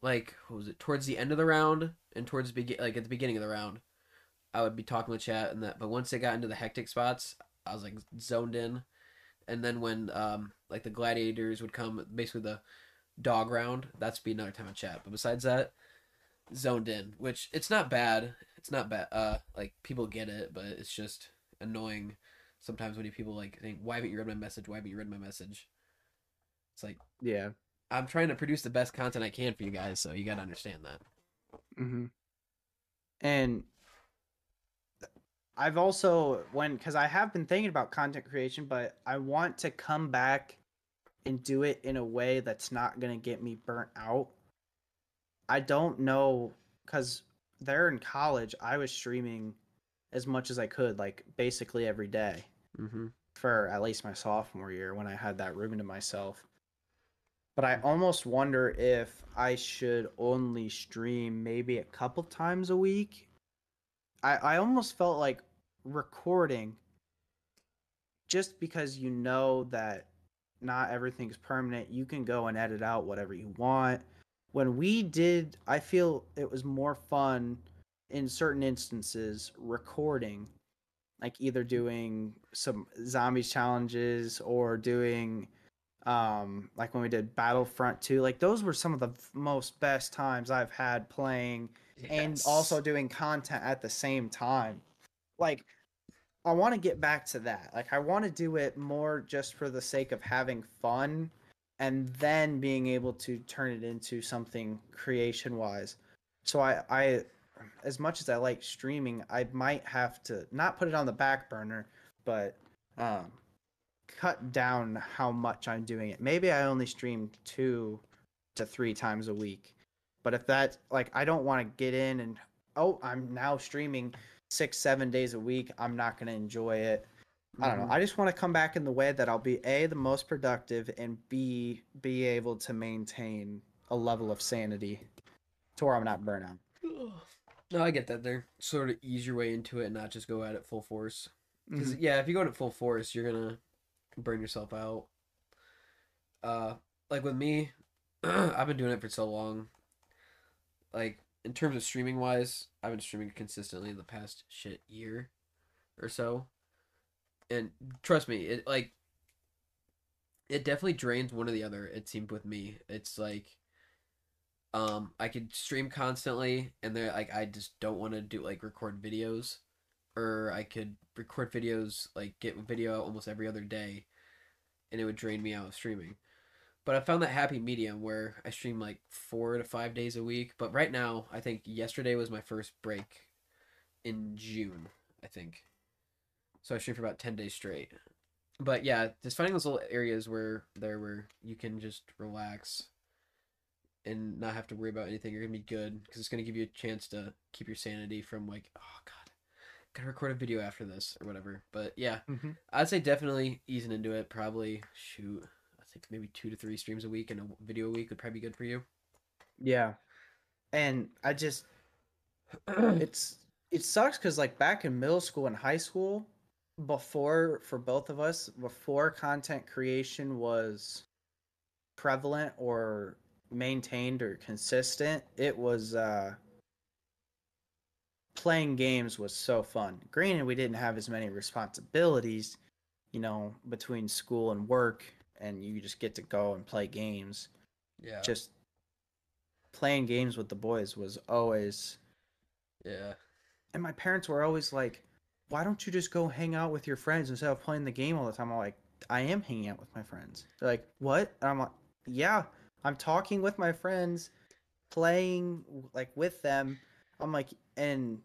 S2: like what was it towards the end of the round and towards the begin like at the beginning of the round I would be talking with chat and that but once they got into the hectic spots I was like zoned in. And then when um like the gladiators would come basically the dog round that's be another time of chat. But besides that zoned in which it's not bad. It's not bad uh like people get it but it's just annoying sometimes when you people like think why haven't you read my message? Why haven't you read my message? It's like
S1: yeah.
S2: I'm trying to produce the best content I can for you guys, so you got to understand that.
S1: Hmm And I've also when because I have been thinking about content creation, but I want to come back and do it in a way that's not gonna get me burnt out. I don't know because there in college, I was streaming as much as I could, like basically every day
S2: Mm-hmm.
S1: for at least my sophomore year when I had that room to myself. But I almost wonder if I should only stream maybe a couple times a week. I, I almost felt like recording just because you know that not everything's permanent, you can go and edit out whatever you want. When we did, I feel it was more fun in certain instances recording like either doing some zombies challenges or doing um like when we did battlefront 2 like those were some of the most best times i've had playing and also doing content at the same time. Like i want to get back to that. Like i want to do it more just for the sake of having fun and then being able to turn it into something creation wise So I I as much as I like streaming, I might have to not put it on the back burner, but um cut down how much I'm doing it. Maybe I only stream 2 to 3 times a week. But if that like I don't want to get in and oh, I'm now streaming 6 7 days a week, I'm not going to enjoy it. I don't know.
S2: Mhm.
S1: I just want to come back in the way that I'll be a the most productive and b be able to maintain a level of sanity to where I'm not burnout. [sighs]
S2: No, I get that. There, sort of ease your way into it and not just go at it full force. Because
S1: Mhm.
S2: yeah, if you go at it full force, you're gonna burn yourself out. Uh, like with me, [clears throat] I've been doing it for so long. Like in terms of streaming wise, I've been streaming consistently the past shit year or so. And trust me, it like it definitely drains one or the other. It seemed with me. It's like um I could stream constantly and there like I just don't want to do like record videos or I could record videos like get video out almost every other day and it would drain me out of streaming. But I found that happy medium where I stream like 4 to 5 days a week, but right now I think yesterday was my first break in June, I think. So I streamed for about 10 days straight. But yeah, just finding those little areas where there where you can just relax and not have to worry about anything. You're gonna be good because it's gonna give you a chance to keep your sanity from like, oh god, gotta record a video after this or whatever. But yeah,
S1: Mhm.
S2: I'd say definitely easing into it. Probably shoot, I think maybe two to three streams a week and a video a week would probably be good for you.
S1: Yeah. And I just [clears throat] it's it sucks cuz like back in middle school and high school before for both of us before content creation was prevalent or maintained or consistent it was uh playing games was so fun. Granted we didn't have as many responsibilities you know between school and work and you just get to go and play games.
S2: Yeah,
S1: just playing games with the boys was always
S2: yeah,
S1: and my parents were always like why don't you just go hang out with your friends instead of playing the game all the time? I'm like i am hanging out with my friends. They're like what? And i'm like yeah i'm talking with my friends playing like with them. I'm like and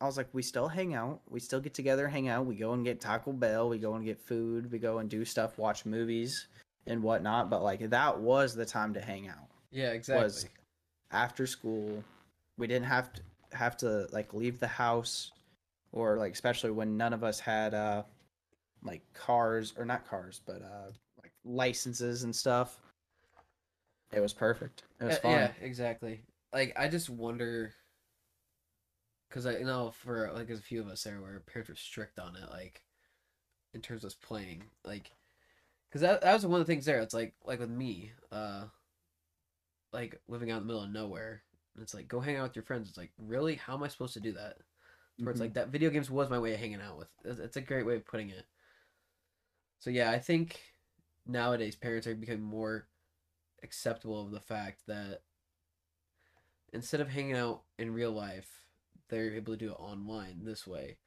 S1: i was like we still hang out we still get together hang out we go and get taco bell we go and get food we go and do stuff watch movies and whatnot but like that was the time to hang out
S2: yeah, exactly.
S1: was after school. We didn't have to have to like leave the house or like especially when none of us had uh like cars or not cars but uh like licenses and stuff. It was perfect. It was fun.
S2: Yeah, exactly. Like I just wonder, because I know for like a few of us there where parents were strict on it, like in terms of us playing, like because that that was one of the things there. It's like like with me, uh, like living out in the middle of nowhere. And it's like go hang out with your friends. It's like really, how am I supposed to do that? Where it's
S1: Mhm.
S2: like that video games was my way of hanging out with. It's it's a great way of putting it. So yeah, I think nowadays parents are becoming more acceptable of the fact that instead of hanging out in real life, they're able to do it online this way.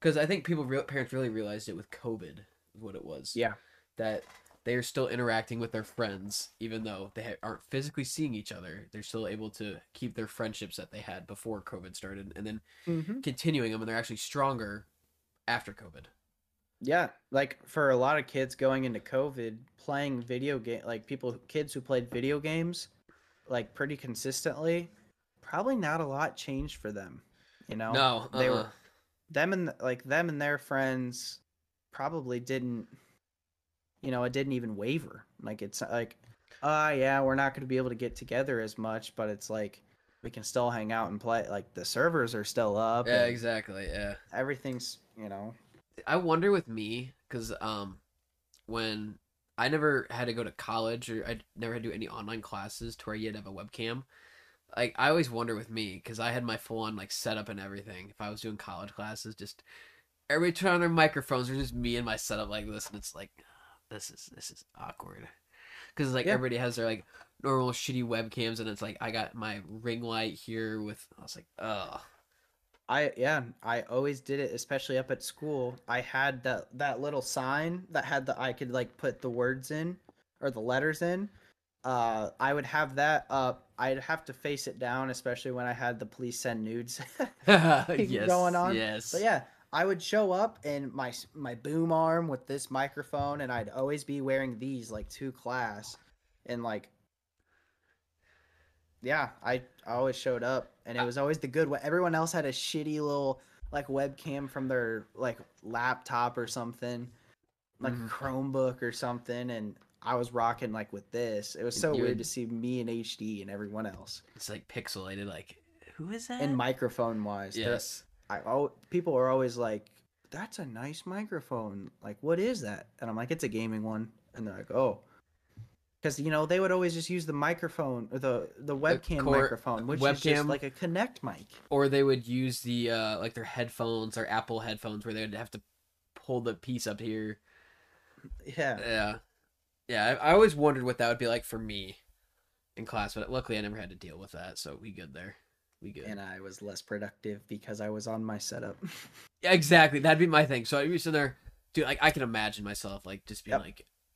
S2: Because I think people, real parents, really realized it with COVID, is what it was.
S1: Yeah.
S2: That they are still interacting with their friends, even though they ha- aren't physically seeing each other. They're still able to keep their friendships that they had before COVID started, and then
S1: Mhm.
S2: continuing them, and they're actually stronger after COVID.
S1: Yeah, like for a lot of kids going into COVID, playing video game like people kids who played video games like pretty consistently, probably not a lot changed for them. You know?
S2: No,
S1: they
S2: uh-uh.
S1: were them and like them and their friends probably didn't you know, it didn't even waver. Like it's like ah yeah, we're not going to be able to get together as much, but it's like we can still hang out and play like the servers are still up
S2: Yeah, exactly. Yeah.
S1: everything's, you know.
S2: I wonder with me because um, when I never had to go to college or I never had to do any online classes to where you had to have a webcam. Like I always wonder with me because I had my full on like setup and everything. If I was doing college classes, just everybody turn on their microphones. There's just me and my setup like this, and it's like ah, this is this is awkward because like
S1: Yeah.
S2: everybody has their like normal shitty webcams, and it's like I got my ring light here with. I was like, oh,
S1: I yeah, I always did it, especially up at school. I had that that little sign that had the I could like put the words in or the letters in, uh, I would have that up. I'd have to face it down, especially when I had the police send nudes [laughs] [laughs] [laughs]
S2: yes,
S1: going on.
S2: Yes.
S1: But yeah, I would show up in my my boom arm with this microphone, and I'd always be wearing these like to class, and like, yeah, I, I always showed up, and it was always the good one. Everyone else had a shitty little like webcam from their like laptop or something, like
S2: Mhm.
S1: Chromebook or something, and I was rocking like with this. It was so
S2: You
S1: weird to see me in HD and everyone else.
S2: It's like pixelated. Like, who is that?
S1: And microphone wise,
S2: yes.
S1: I oh, people are always like, "That's a nice microphone." Like, what is that? And I'm like, "It's a gaming one." And they're like, "Oh." Because you know they would always just use the microphone or the the webcam
S2: core-
S1: microphone, which webcam, is just like a Kinect mic.
S2: Or they would use the uh like their headphones or Apple headphones where they would have to pull the piece up here.
S1: Yeah,
S2: Yeah. Yeah, I, I always wondered what that would be like for me in class, but luckily I never had to deal with that, so we good there. We good.
S1: and I was less productive because I was on my setup. [laughs]
S2: Yeah, exactly. That'd be my thing. So I'd be sitting there, dude. Like I can imagine myself like just being
S1: Yep.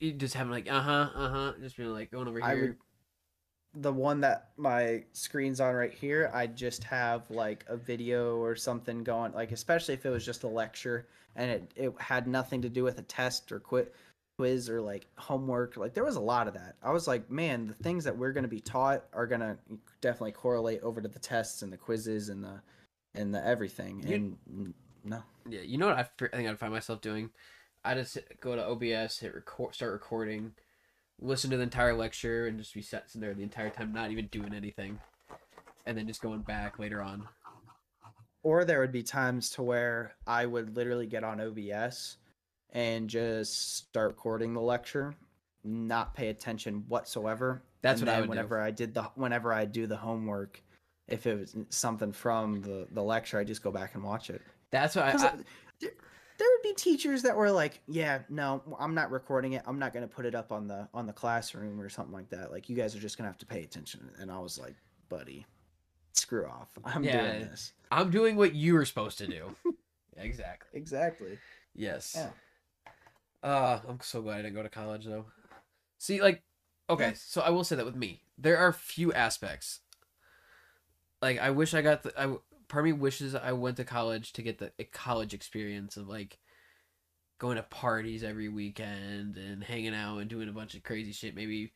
S2: like, just having like, uh huh, uh huh, just being like going over here.
S1: I would the one that my screen's on right here, I'd just have like a video or something going, like especially if it was just a lecture and it, it had nothing to do with a test or quit quiz or like homework. Like there was a lot of that. I was like, man, the things that we're gonna be taught are gonna definitely correlate over to the tests and the quizzes and the and the everything.
S2: You-
S1: And no,
S2: Yeah, you know what I think I'd find myself doing? I just go to OBS, hit record, start recording, listen to the entire lecture, and just be sitting there the entire time, not even doing anything, and then just going back later on.
S1: or there would be times to where I would literally get on OBS and just start recording the lecture, not pay attention whatsoever.
S2: That's
S1: and
S2: what I would do.
S1: whenever I did the whenever I do the homework, if it was something from the the lecture, I just go back and watch it.
S2: That's what I, I
S1: there, there would be teachers that were like, "Yeah, no, I'm not recording it. I'm not going to put it up on the on the classroom or something like that. Like you guys are just going to have to pay attention." And I was like, "Buddy, screw off. [laughs] I'm
S2: Yeah.
S1: doing this."
S2: I'm doing what you were supposed to do. [laughs] exactly.
S1: Exactly.
S2: Yes.
S1: Yeah.
S2: Uh, I'm so glad I didn't go to college though. See, like, okay, so I will say that with me, there are few aspects. Like, I wish I got the. I part of me wishes I went to college to get the a college experience of like going to parties every weekend and hanging out and doing a bunch of crazy shit. Maybe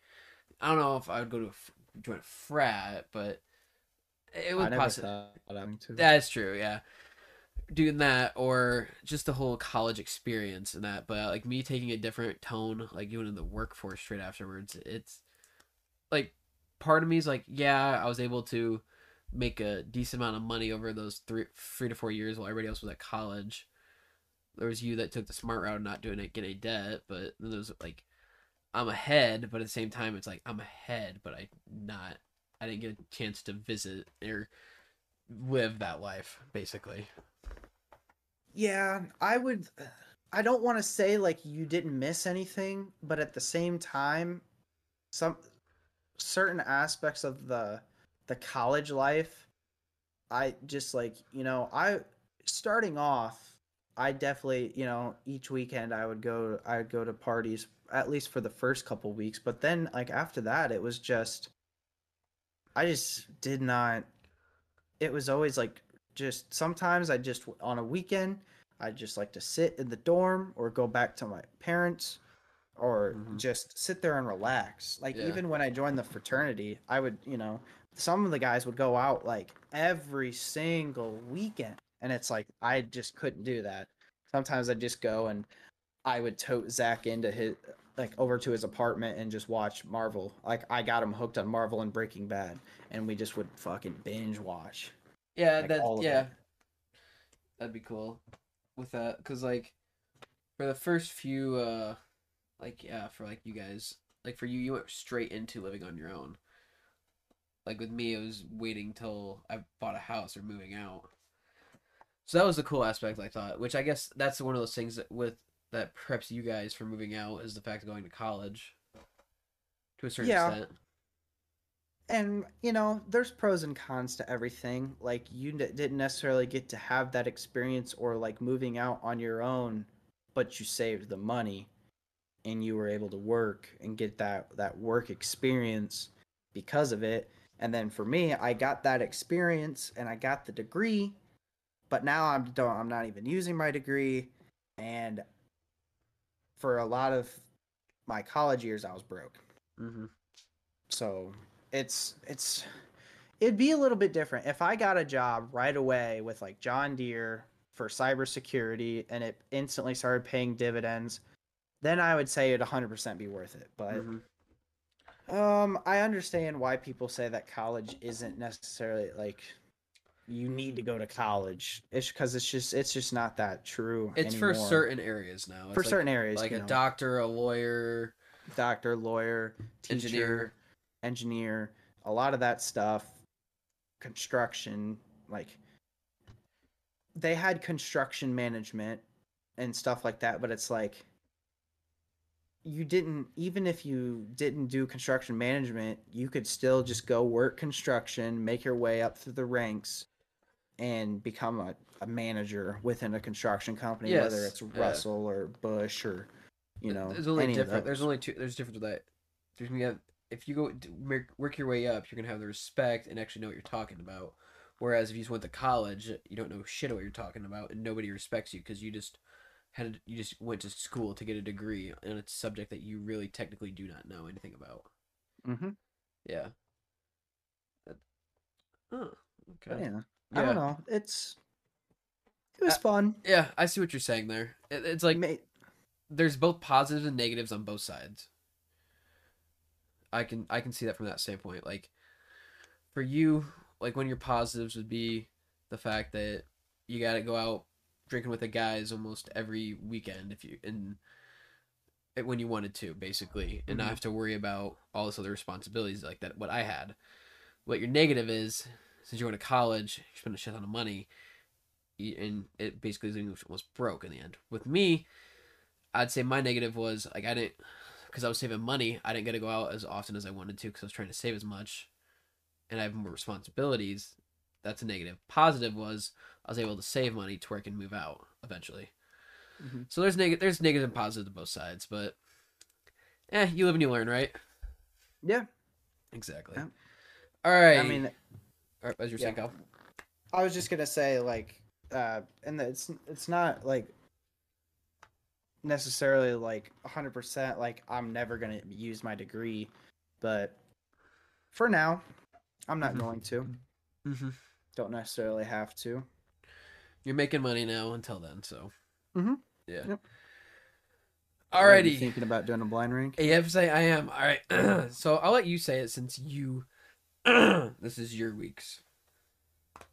S2: I don't know if I would go to a, join a frat, but it would possibly.
S1: thought of it too.
S2: That's true, yeah. Doing that or just the whole college experience and that, but like me taking a different tone, like going in the workforce straight afterwards, it's like part of me is like, yeah, I was able to make a decent amount of money over those three three to four years while everybody else was at college. There was you that took the smart route and not doing it, get a debt, but then there's like I'm ahead, but at the same time it's like I'm ahead, but I not I didn't get a chance to visit or live that life, basically.
S1: Yeah, I would. I don't want to say like you didn't miss anything, but at the same time, some certain aspects of the the college life, I just like you know I starting off, I definitely you know each weekend I would go I would go to parties at least for the first couple weeks, but then like after that it was just I just did not. It was always like just sometimes I just on a weekend I just like to sit in the dorm or go back to my parents or
S2: Mhm.
S1: just sit there and relax. Like
S2: Yeah.
S1: even when I joined the fraternity, I would, you know, some of the guys would go out like every single weekend and it's like I just couldn't do that. Sometimes I'd just go and I would tote Zach into his like over to his apartment and just watch Marvel. Like I got him hooked on Marvel and Breaking Bad and we just would fucking binge watch.
S2: Yeah,
S1: Like,
S2: that
S1: all
S2: yeah,
S1: it.
S2: that'd be cool with that because like for the first few uh like yeah for like you guys like for you you went straight into living on your own. Like with me, it was waiting till I bought a house or moving out. So that was the cool aspect I thought, which I guess that's one of those things that with that preps you guys for moving out is the fact of going to college. To a certain
S1: Yeah.
S2: extent.
S1: and you know there's pros and cons to everything like you n- didn't necessarily get to have that experience or like moving out on your own but you saved the money and you were able to work and get that that work experience because of it. And then for me, I got that experience and I got the degree, but now I'm don't I'm not even using my degree and for a lot of my college years I was broke.
S2: Mm-hmm.
S1: So it's it's it'd be a little bit different if I got a job right away with like John Deere for cybersecurity and it instantly started paying dividends. Then I would say it'd 100% be worth it. But
S2: Mm-hmm.
S1: um, I understand why people say that college isn't necessarily like you need to go to college. It's because it's just it's just not that true.
S2: It's for certain areas now. It's
S1: for
S2: like,
S1: certain areas,
S2: like a
S1: know,
S2: doctor, a lawyer,
S1: doctor, lawyer, teacher,
S2: engineer.
S1: engineer, a lot of that stuff, construction, like they had construction management and stuff like that, but it's like you didn't even if you didn't do construction management, you could still just go work construction, make your way up through the ranks and become a, a manager within a construction company, whether
S2: Yes,
S1: it's
S2: yeah.
S1: Russell or Bush or you know
S2: there's only
S1: any of
S2: different. There's only two. There's different with that. There's gonna have, if you go work, your way up, you're gonna have the respect and actually know what you're talking about. Whereas if you just went to college, you don't know shit what you're talking about, and nobody respects you because you just had you just went to school to get a degree in a subject that you really technically do not know anything about.
S1: Mm Mhm.
S2: Yeah. That- Oh, okay.
S1: yeah. I
S2: Yeah.
S1: don't know. It's it was
S2: Uh,
S1: fun.
S2: Yeah, I see what you're saying there. It, it's like there's both positives and negatives on both sides. I can I can see that from that standpoint. Like for you, like one of your positives would be the fact that you got to go out drinking with the guys almost every weekend if you and when you wanted to basically and not
S1: Mhm.
S2: have to worry about all this other responsibilities like that what I had. What your negative is since you're going to college, you spend a shit ton of money and it basically is almost broke in the end. With me, I'd say my negative was like I didn't because I was saving money. I didn't get to go out as often as I wanted to because I was trying to save as much, and I have more responsibilities. That's a negative. Positive was I was able to save money to where I can move out eventually.
S1: Mhm.
S2: So there's negative, there's negative and positive to both sides, but eh, you live and you learn, right?
S1: Yeah.
S2: Exactly.
S1: Yeah.
S2: All right.
S1: I mean,
S2: Right, as you're
S1: yeah.
S2: saying, Kyle.
S1: I was just gonna say like, uh, and it's it's not like necessarily like hundred percent like I'm never gonna use my degree, but for now, I'm not
S2: Mhm.
S1: going to.
S2: Mm-hmm.
S1: Don't necessarily have to.
S2: You're making money now until then, so.
S1: Mhm.
S2: Yeah.
S1: Yep.
S2: Alrighty.
S1: thinking about doing a blind rank?
S2: Yes, I, I am. All right. [clears throat] so I'll let you say it since you. [clears throat] this is your weeks.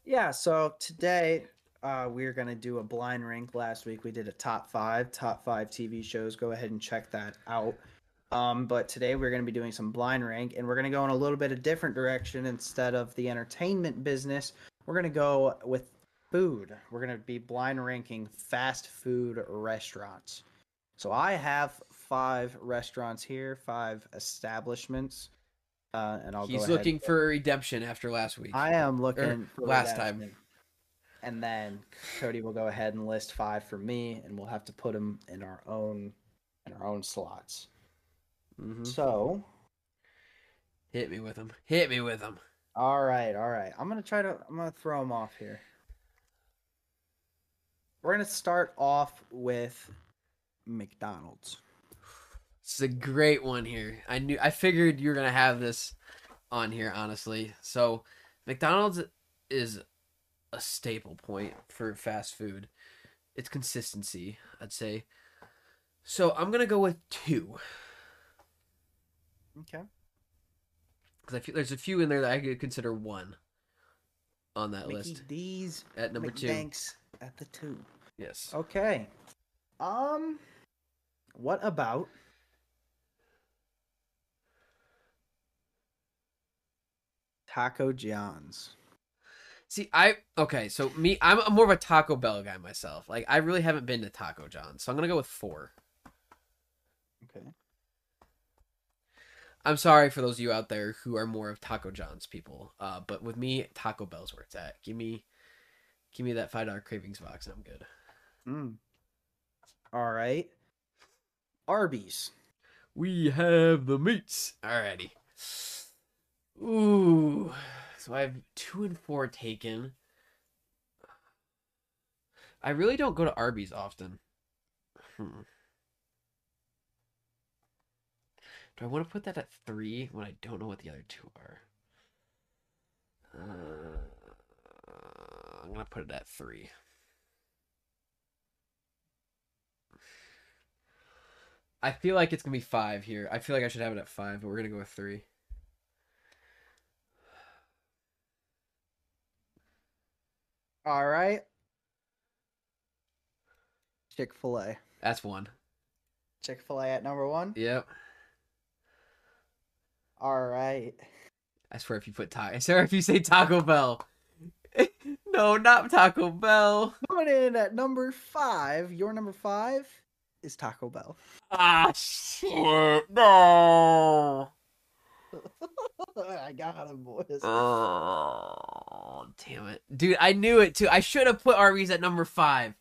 S1: Yeah, so today uh, we're going to do a blind rank. Last week we did a top five, top five TV shows. Go ahead and check that out. Um, but today we're going to be doing some blind rank, and we're going to go in a little bit of different direction. Instead of the entertainment business, we're going to go with food. We're going to be blind ranking fast food restaurants. So I have five restaurants here, five establishments, uh, and I'll
S2: He's
S1: go ahead
S2: looking for redemption after last week.
S1: I am looking for
S2: last time.
S1: And then Cody will go ahead and list five for me, and we'll have to put them in our own in our own slots.
S2: Mhm.
S1: So,
S2: Hit me with him. Hit me with him.
S1: all right, all right. I'm gonna try to. I'm gonna throw them off here. We're gonna start off with McDonald's.
S2: Is a great one here. I knew. I figured you were gonna have this on here, honestly. So, McDonald's is a staple point for fast food. It's consistency, I'd say. So I'm gonna go with two.
S1: Okay.
S2: because I feel there's a few in there that I could consider one on that
S1: Mickey
S2: list
S1: D's
S2: at number two.
S1: McDanks at the two.
S2: Yes.
S1: Okay. Um, what about Taco John's?
S2: See, I okay. So me, I'm I'm more of a Taco Bell guy myself. Like I really haven't been to Taco John's, so I'm gonna go with four.
S1: Okay.
S2: I'm sorry for those of you out there who are more of Taco John's people, uh, but with me, Taco Bell's where it's at. Give me, give me that five dollar cravings box, and I'm good.
S1: Mm. All right. Arby's.
S2: We have the meats. Alrighty. Ooh. So I have two and four taken. I really don't go to Arby's often. Hmm. Do I want to put that at three when I don't know what the other two are? Uh, I'm gonna put it at three. I feel like it's gonna be five here. I feel like I should have it at five, but we're gonna go with three.
S1: All right. Chick Fil A.
S2: That's one.
S1: Chick Fil A at number one.
S2: Yep.
S1: All right.
S2: I swear if you put Taco, I swear if you say Taco Bell. [laughs] no, not Taco Bell.
S1: Coming in at number five. Your number five is Taco Bell.
S2: Ah shit! No.
S1: I got him, boys.
S2: Oh, damn it, dude! I knew it too. I should have put Arby's at number five.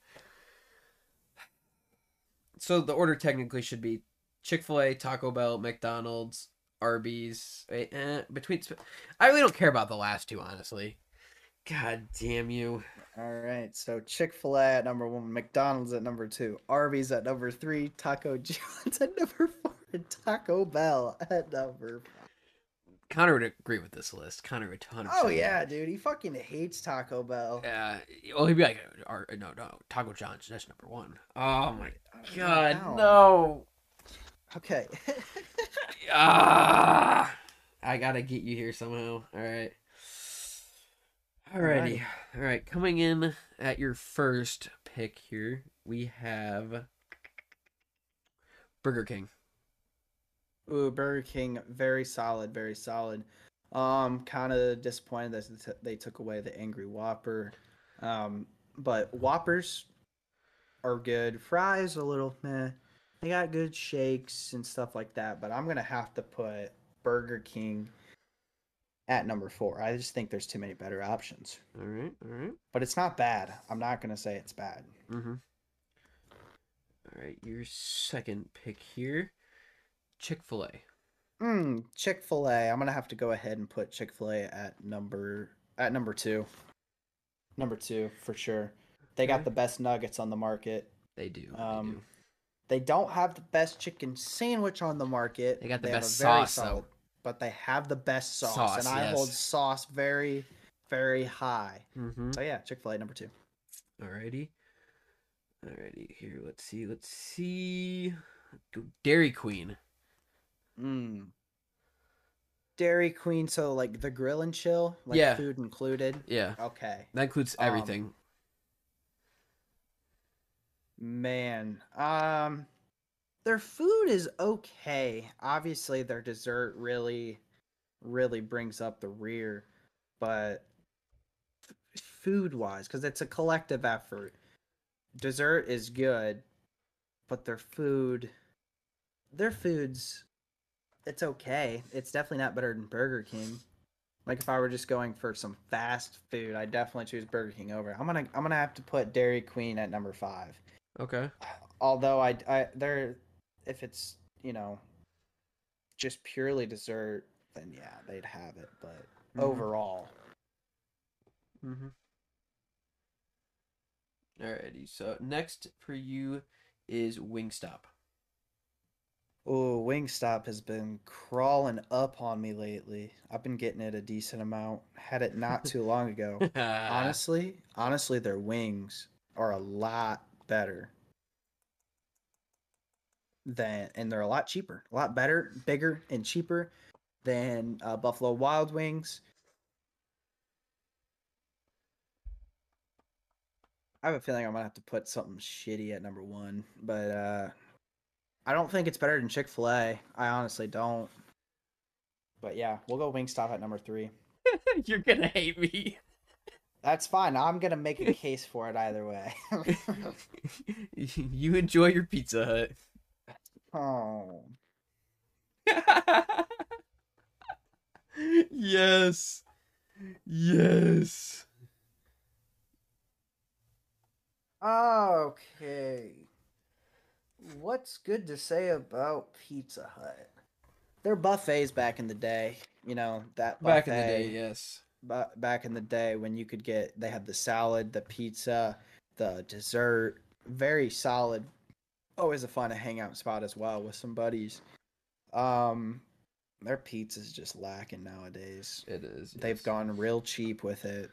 S2: So the order technically should be Chick Fil A, Taco Bell, McDonald's, Arby's. Eh, eh, between, I really don't care about the last two, honestly. God damn you!
S1: All right, so Chick Fil A at number one, McDonald's at number two, Arby's at number three, Taco John's [laughs] at number four, and Taco Bell at number five.
S2: Connor would agree with this list. Connor would 100.
S1: Oh yeah, dude, he fucking hates Taco Bell.
S2: Yeah. Well, he'd be like, or, no, no, Taco John's. That's number one. Oh my god,
S1: Wow.
S2: no.
S1: Okay. [laughs]
S2: Ah, I gotta get you here somehow. All right. Alrighty. All right. Coming in at your first pick here, we have Burger King.
S1: Ooh, Burger King, very solid, very solid. Um, kind of disappointed that they took away the Angry Whopper. Um, but Whoppers are good. Fries a little meh. They got good shakes and stuff like that. But I'm gonna have to put Burger King at number four. I just think there's too many better options.
S2: All right. All right.
S1: But it's not bad. I'm not gonna say it's bad.
S2: Mm-hmm. All right. Your second pick here, Chick Fil A.
S1: Mm, Chick Fil A. I'm gonna have to go ahead and put Chick Fil A at number at number two. Number two for sure. They got the best nuggets on the market.
S2: They do. they
S1: Um,
S2: do.
S1: They don't have the best chicken sandwich on the market.
S2: They got the
S1: have
S2: best sauce, though.
S1: But they have the best sauce,
S2: Sauce,
S1: and I
S2: yes.
S1: hold sauce very, very high.
S2: Mm-hmm.
S1: So yeah, Chick Fil A number two.
S2: Alrighty. Alrighty, here, let's see, let's see. Dairy Queen.
S1: Mm. Dairy Queen, so like the grill and chill, like
S2: Yeah.
S1: food included.
S2: Yeah,
S1: Okay.
S2: that includes
S1: Um,
S2: everything.
S1: Man, um their food is okay. Obviously their dessert really really brings up the rear, but food-wise cuz it's a collective effort. Dessert is good, but their food their food's it's okay. It's definitely not better than Burger King. Like if I were just going for some fast food, I'd definitely choose Burger King over. I'm gonna I'm gonna have to put Dairy Queen at number five
S2: okay.
S1: although I, I they're if it's you know just purely dessert then yeah they'd have it but
S2: Mhm.
S1: overall
S2: Mm-hmm. Alrighty, so next for you is Wingstop.
S1: Oh wingstop has been crawling up on me lately. I've been getting it a decent amount. Had it not too long ago. [laughs] Honestly honestly their wings are a lot better than and they're a lot cheaper a lot better bigger and cheaper than uh, buffalo wild wings. I have a feeling i'm gonna have to put something shitty at number one but uh i don't think it's better than chick-fil-a i honestly don't but yeah we'll go wingstop at number three [laughs]
S2: You're gonna hate me.
S1: That's fine. I'm gonna make a [laughs] case for it either way. [laughs]
S2: you enjoy your Pizza Hut.
S1: oh,
S2: yes. Yes.
S1: okay. What's good to say about Pizza Hut? Their buffets back in the day, you know that buffet,
S2: Back in the day, yes.
S1: ba- back in the day when you could get they had the salad, the pizza, the dessert, very solid. Always a fun hangout spot as well with some buddies. Um, their pizza's just lacking nowadays.
S2: It is.
S1: They've
S2: yes.
S1: gone real cheap with it.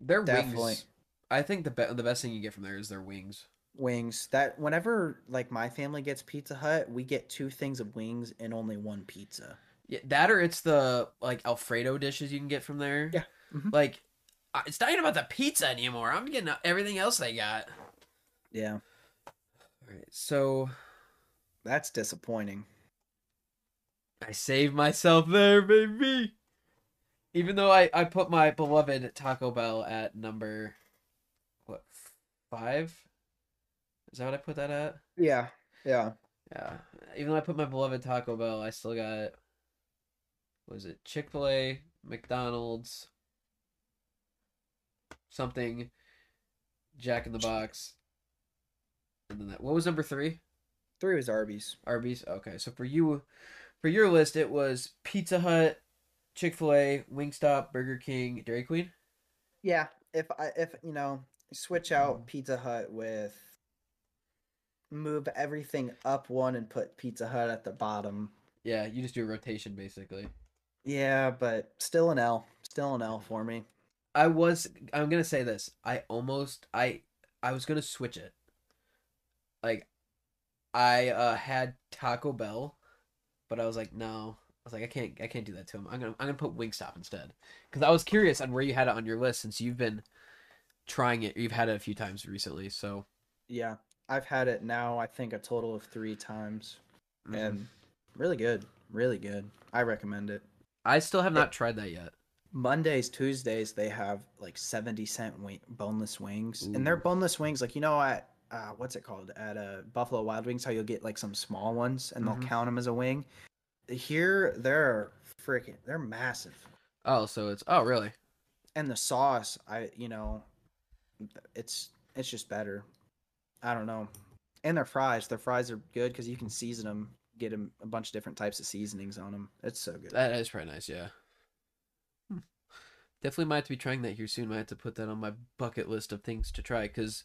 S2: Their
S1: definitely.
S2: wings. I think the be- the best thing you get from there is their wings.
S1: Wings that whenever like my family gets Pizza Hut, we get two things of wings and only one pizza.
S2: Yeah, that or it's the like Alfredo dishes you can get from there.
S1: Yeah. Mhm.
S2: Like, it's not even about the pizza anymore. I'm getting everything else they got.
S1: Yeah,
S2: All right, so
S1: that's disappointing.
S2: I saved myself there, baby. Even though I I put my beloved Taco Bell at number what five? Is that what I put that at?
S1: Yeah, yeah.
S2: Yeah. Even though I put my beloved Taco Bell, I still got what was it Chick Fil A, McDonald's, something, Jack in the Box, and then that. What was number three?
S1: Three was Arby's.
S2: Arby's. Okay, so for you, for your list, it was Pizza Hut, Chick Fil A, Wingstop, Burger King, Dairy Queen.
S1: Yeah, if I if you know switch out hmm. Pizza Hut with move everything up one and put Pizza Hut at the bottom.
S2: Yeah, you just do a rotation basically.
S1: Yeah, but still an L. Still an L for me.
S2: I was I'm gonna say this. I almost I I was gonna switch it. Like I uh had Taco Bell, but I was like, no. I was like, I can't I can't do that to him. I'm gonna I'm gonna put Wingstop instead. Because I was curious on where you had it on your list since you've been trying it. You've had it a few times recently, so
S1: Yeah, I've had it now. I think a total of three times,
S2: mhm.
S1: and really good. Really good. I recommend it.
S2: I still have not tried that yet.
S1: Mondays, Tuesdays, they have like seventy cent wing, boneless wings, and they're boneless wings. Like you know at uh, what's it called at uh, Buffalo Wild Wings, how you'll get like some small ones, and
S2: Mhm.
S1: they'll count them as a wing. Here, they're freaking, they're massive,
S2: Oh, so it's oh really?
S1: and the sauce, I you know, it's it's just better. I don't know, and their fries, their fries are good because you can season them, get them a bunch of different types of seasonings on them. It's so good.
S2: That is pretty nice, yeah. Hmm. Definitely might have to be trying that here soon. Might have to put that on my bucket list of things to try because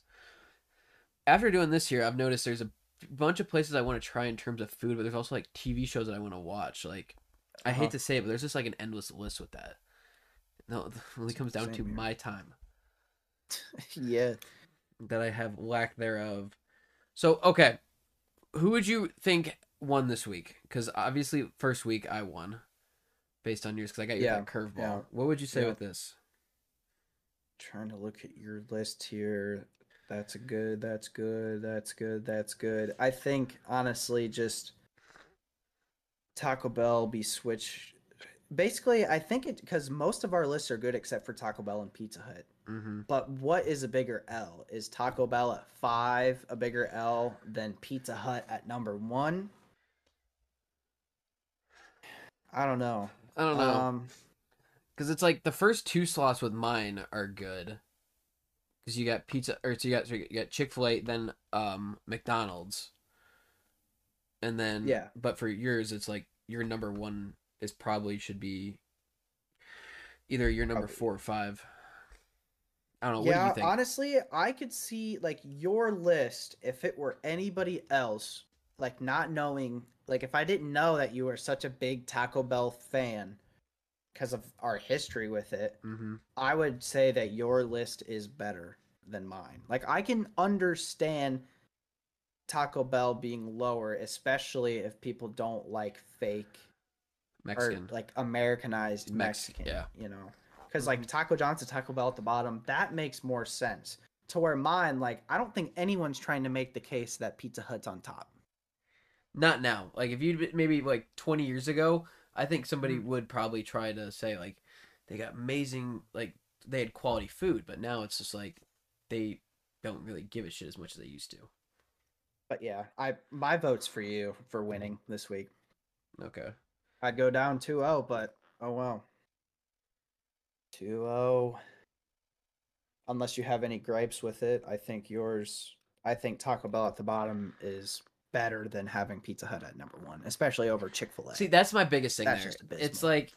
S2: after doing this here, I've noticed there's a bunch of places I want to try in terms of food, but there's also like TV shows that I want to watch. Like, I
S1: Uh-huh.
S2: hate to say it, but there's just like an endless list with that. No, [laughs] it really comes down to
S1: here.
S2: my time [laughs]
S1: yeah.
S2: That I have lack thereof. So, okay, who would you think won this week? Because obviously, first week I won, based on yours. Because I got you
S1: Yeah,
S2: that curveball.
S1: yeah,
S2: What would you say
S1: yeah.
S2: with this?
S1: trying to look at your list here. That's a good. That's good. That's good. That's good. I think honestly, just Taco Bell be switched. Basically, I think it because most of our lists are good except for Taco Bell and Pizza Hut.
S2: Mm-hmm.
S1: But what is a bigger L? Is Taco Bell at five a bigger L than Pizza Hut at number one? I don't know.
S2: I don't know.
S1: Um,
S2: Because it's like the first two slots with mine are good. Because you got pizza, or so you got so you got Chick Fil A, then um McDonald's, and then
S1: Yeah.
S2: But for yours, it's like your number one is probably should be either your number
S1: Probably.
S2: four or five. I don't know. What do
S1: yeah,
S2: you think?
S1: honestly, I could see like your list if it were anybody else, like not knowing, like if I didn't know that you were such a big Taco Bell fan because of our history with it,
S2: mm-hmm.
S1: I would say that your list is better than mine. Like I can understand Taco Bell being lower, especially if people don't like fake
S2: Mexican.
S1: or like Americanized
S2: Mexican,
S1: Mexican.
S2: yeah.
S1: You know, because like Taco Johnson, Taco Bell at the bottom, that makes more sense. To where mine, like, I don't think anyone's trying to make the case that Pizza Hut's on top.
S2: Not now. Like if you maybe like 20 years ago, I think somebody
S1: Mm.
S2: would probably try to say like they got amazing like they had quality food, but now it's just like they don't really give a shit as much as they used to.
S1: But yeah, I my vote's for you for winning this week.
S2: Okay.
S1: I'd go down 2-0, but oh well. 2-0. Unless you have any gripes with it, I think yours I think Taco Bell at the bottom is better than having Pizza Hut at number one, especially over Chick Fil A.
S2: See, that's my biggest thing
S1: That's
S2: there.
S1: just abysmal.
S2: It's like,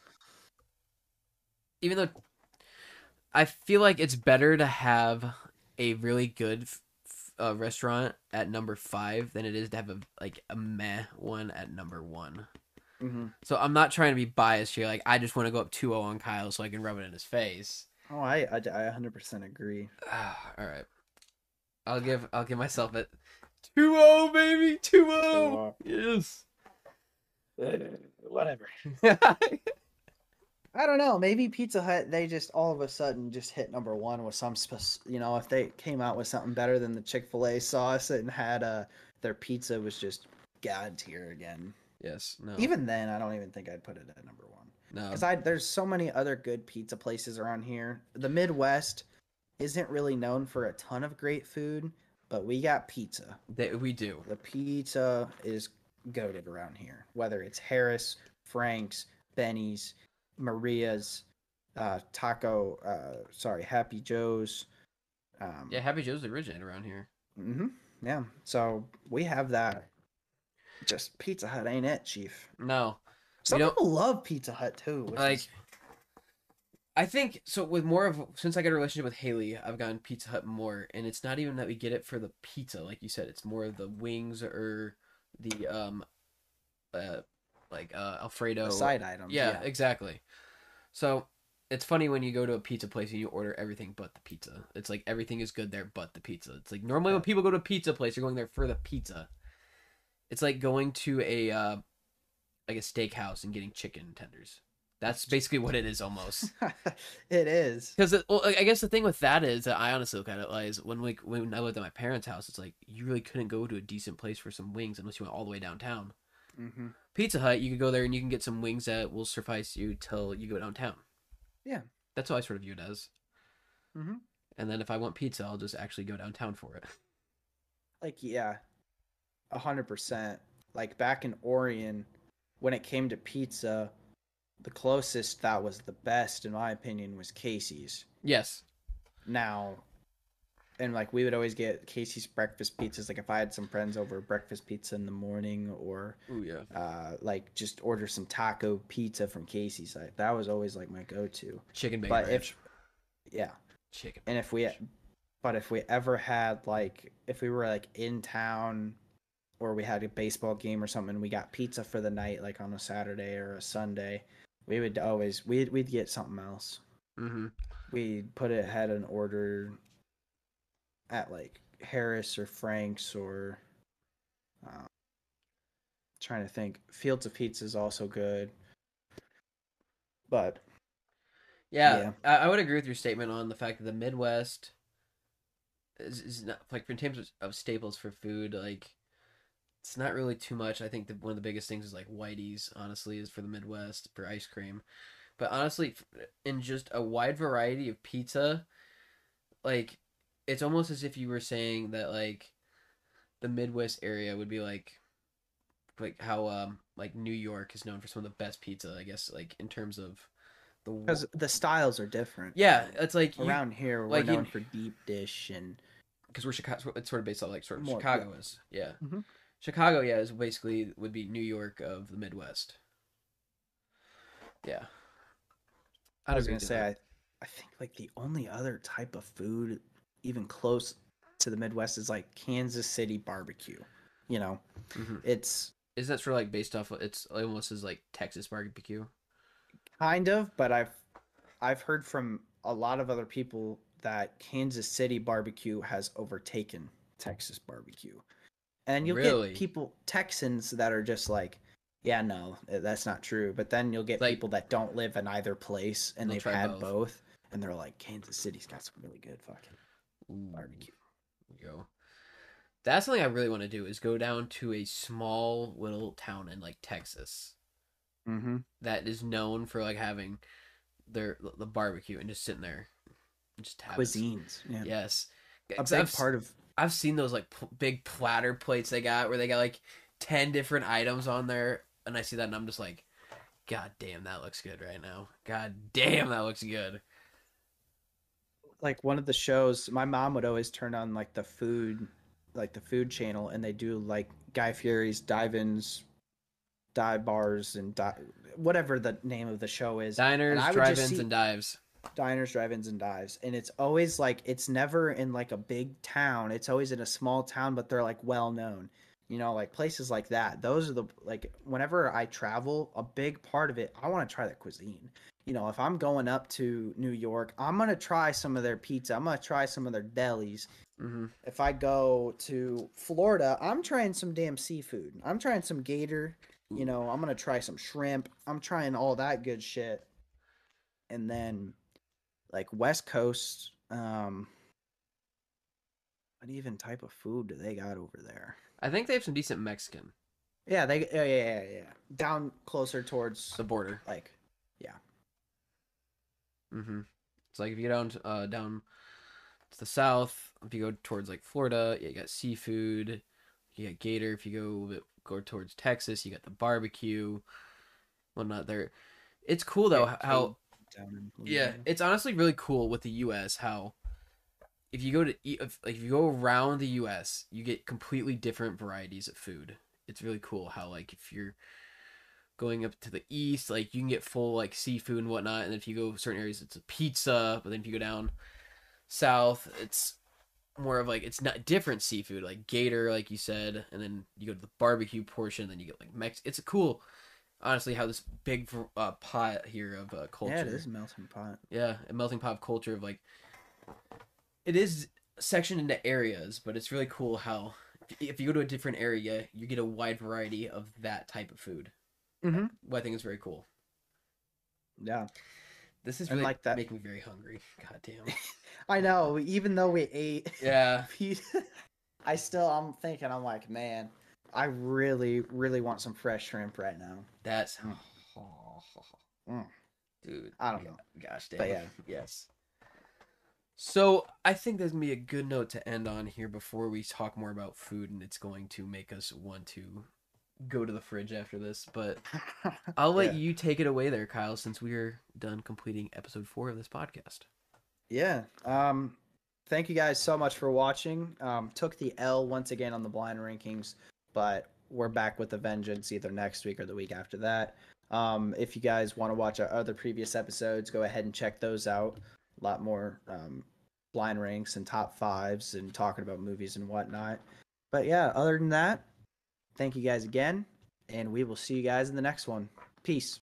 S2: even though I feel like it's better to have a really good uh, restaurant at number five than it is to have a like a meh one at number one.
S1: Hmm
S2: So I'm not trying to be biased here. Like I just want to go up 2-0 on Kyle so I can rub it in his face.
S1: Oh, I, I, I 100% agree. [sighs]
S2: All right, I'll give I'll give myself a 2-0, baby, 2-0.
S1: 2-0.
S2: Yes.
S1: Whatever. [laughs] I don't know. Maybe Pizza Hut, they just all of a sudden just hit number one with some, spec- you know, if they came out with something better than the Chick fil A sauce and had uh, their pizza was just God tier again.
S2: Yes. No.
S1: Even then, I don't even think I'd put it at number one.
S2: no.
S1: Because I there's so many other good pizza places around here. The Midwest isn't really known for a ton of great food, but we got pizza.
S2: They, we do.
S1: The pizza is goaded around here. Whether it's Harris, Frank's, Benny's, Maria's, uh, Taco, uh, sorry, Happy Joe's. Um,
S2: Yeah, Happy Joe's originated around here.
S1: hmm Yeah. So we have that. Just Pizza Hut ain't it, Chief.
S2: No.
S1: Some people love Pizza Hut too.
S2: like
S1: is-
S2: I think so with more of since I got a relationship with Haley, I've gotten Pizza Hut more and it's not even that we get it for the pizza like you said, it's more of the wings or the um uh like uh alfredo
S1: the side items.
S2: yeah, exactly. So it's funny when you go to a pizza place and you order everything but the pizza. It's like everything is good there but the pizza. It's like normally when people go to a pizza place, you're going there for the pizza. It's like going to a uh like a steakhouse and getting chicken tenders. That's basically what it is almost. [laughs]
S1: it is.
S2: Because well, I guess the thing with that is that I honestly look at it as when like when I lived at my parents' house, it's like you really couldn't go to a decent place for some wings unless you went all the way downtown.
S1: hmm
S2: Pizza Hut, you could go there and you can get some wings that will suffice you till you go downtown.
S1: Yeah.
S2: That's how I sort of view it as.
S1: hmm
S2: And then if I want pizza, I'll just actually go downtown for it.
S1: Like yeah, a hundred percent. Like back in Orion, when it came to pizza, the closest that was the best, in my opinion, was Casey's.
S2: Yes.
S1: Now, and like we would always get Casey's breakfast pizzas. Like if I had some friends over, breakfast pizza in the morning, or
S2: Oh yeah.
S1: uh, like just order some taco pizza from Casey's. Like that was always like my go-to.
S2: Chicken bacon
S1: But
S2: ranch.
S1: if yeah,
S2: Chicken.
S1: and if we but if we ever had like if we were like in town or we had a baseball game or something and we got pizza for the night like on a saturday or a sunday we would always we'd, we'd get something else
S2: Mm-hmm.
S1: we'd put it had an order at like harris or frank's or um, trying to think fields of pizza is also good but
S2: Yeah, I, I would agree with your statement on the fact that the Midwest is, is not like in terms of staples for food. Like, it's not really too much. I think that one of the biggest things is like Whitey's. Honestly, is for the Midwest for ice cream, but honestly, in just a wide variety of pizza, like it's almost as if you were saying that like the Midwest area would be like like how um like New York is known for some of the best pizza. I guess like in terms of the
S1: because the styles are different
S2: yeah, it's like you,
S1: around here we're
S2: like you-
S1: known for deep dish and
S2: because we're Chicago. It's sort of based on like sort of
S1: More-
S2: Chicago is. Yeah,
S1: Mhm.
S2: Chicago. Yeah, is basically would be New York of the Midwest. Yeah,
S1: I was gonna say
S2: that.
S1: I, I think like the only other type of food even close to the Midwest is like Kansas City barbecue. You know,
S2: Mhm.
S1: it's
S2: isn't that sort of like based off? Of, it's almost as like Texas barbecue.
S1: kind of, but I've I've heard from a lot of other people that Kansas City barbecue has overtaken Texas barbecue. And you'll
S2: Really?
S1: get people Texans that are just like, yeah, no, that's not true. But then you'll get
S2: Like-
S1: people that don't live in either place and they've had
S2: both.
S1: both. and they're like, Kansas City's got some really good fucking
S2: Ooh,
S1: barbecue.
S2: go. That's something I really want to do is go down to a small little town in like Texas
S1: Mm-hmm.
S2: that is known for like having their the barbecue and just sitting there, and just have it.
S1: Cuisines. Yeah.
S2: Yes,
S1: a big
S2: I've
S1: part of
S2: I've seen those like big platter plates they got where they got like 10 different items on there and I see that and I'm just like god damn that looks good right now. God damn that looks good.
S1: like one of the shows my mom would always turn on like the food like the food channel and they do like Guy Fieri's dive-ins, dive bars, and di- whatever the name of the show is.
S2: Diners,
S1: And I would just
S2: drive-ins,
S1: see-
S2: and dives.
S1: Diners, drive-ins, and dives, and it's always like it's never in like a big town. It's always in a small town, but they're like well known. You know, like places like that. Those are the like whenever I travel, a big part of it, I want to try the cuisine. You know, if I'm going up to New York, I'm gonna try some of their pizza. I'm gonna try some of their delis.
S2: hmm
S1: If I go to Florida, I'm trying some damn seafood. I'm trying some gator. You know, I'm gonna try some shrimp. I'm trying all that good shit. And then, like West Coast, um, what even type of food do they got over there?
S2: I think they have some decent Mexican.
S1: Yeah, they yeah yeah yeah yeah down closer towards
S2: The border.
S1: like yeah.
S2: Mm hmm It's like if you go down to, uh, down to the south, if you go towards like Florida, you got seafood. You got gator. If you go a bit- go towards Texas, you got the barbecue. Whatnot there. It's cool though
S1: Yeah,
S2: how yeah, it's honestly really cool with the U.S. how if you go to if, like if you go around the U.S., you get completely different varieties of food. It's really cool how like if you're going up to the east, like you can get full like seafood and whatnot, and if you go certain areas, it's a pizza. But then if you go down south, it's more of like it's not different seafood, like gator, like you said, and then you go to the barbecue portion, then you get like Mex. It's a cool, honestly, how this big uh, pot here of uh, culture.
S1: yeah, it is a melting pot.
S2: Yeah, a melting pot of culture of like it is sectioned into areas, but it's really cool how if you go to a different area, you get a wide variety of that type of food.
S1: Mm-hmm.
S2: What I think is very cool.
S1: Yeah,
S2: This is really
S1: like that-
S2: making me very hungry. God damn. [laughs]
S1: I know. Even though we ate
S2: Yeah. [laughs]
S1: pizza, I still I'm thinking I'm like, man, I really really want some fresh shrimp right now.
S2: That's
S1: Mm. [sighs] Mm.
S2: dude.
S1: I don't know.
S2: Gosh damn.
S1: But yeah. [laughs]
S2: Yes. So I think there's gonna be a good note to end on here before we talk more about food, and it's going to make us want to go to the fridge after this. But [laughs] I'll let
S1: Yeah.
S2: you take it away there, Kyle, since we're done completing episode four of this podcast.
S1: Yeah. Um thank you guys so much for watching. Um took the L once again on the blind rankings, but we're back with a vengeance either next week or the week after that. Um if you guys want to watch our other previous episodes, go ahead and check those out. A lot more um blind ranks and top fives and talking about movies and whatnot. But yeah, other than that, thank you guys again, and we will see you guys in the next one. Peace.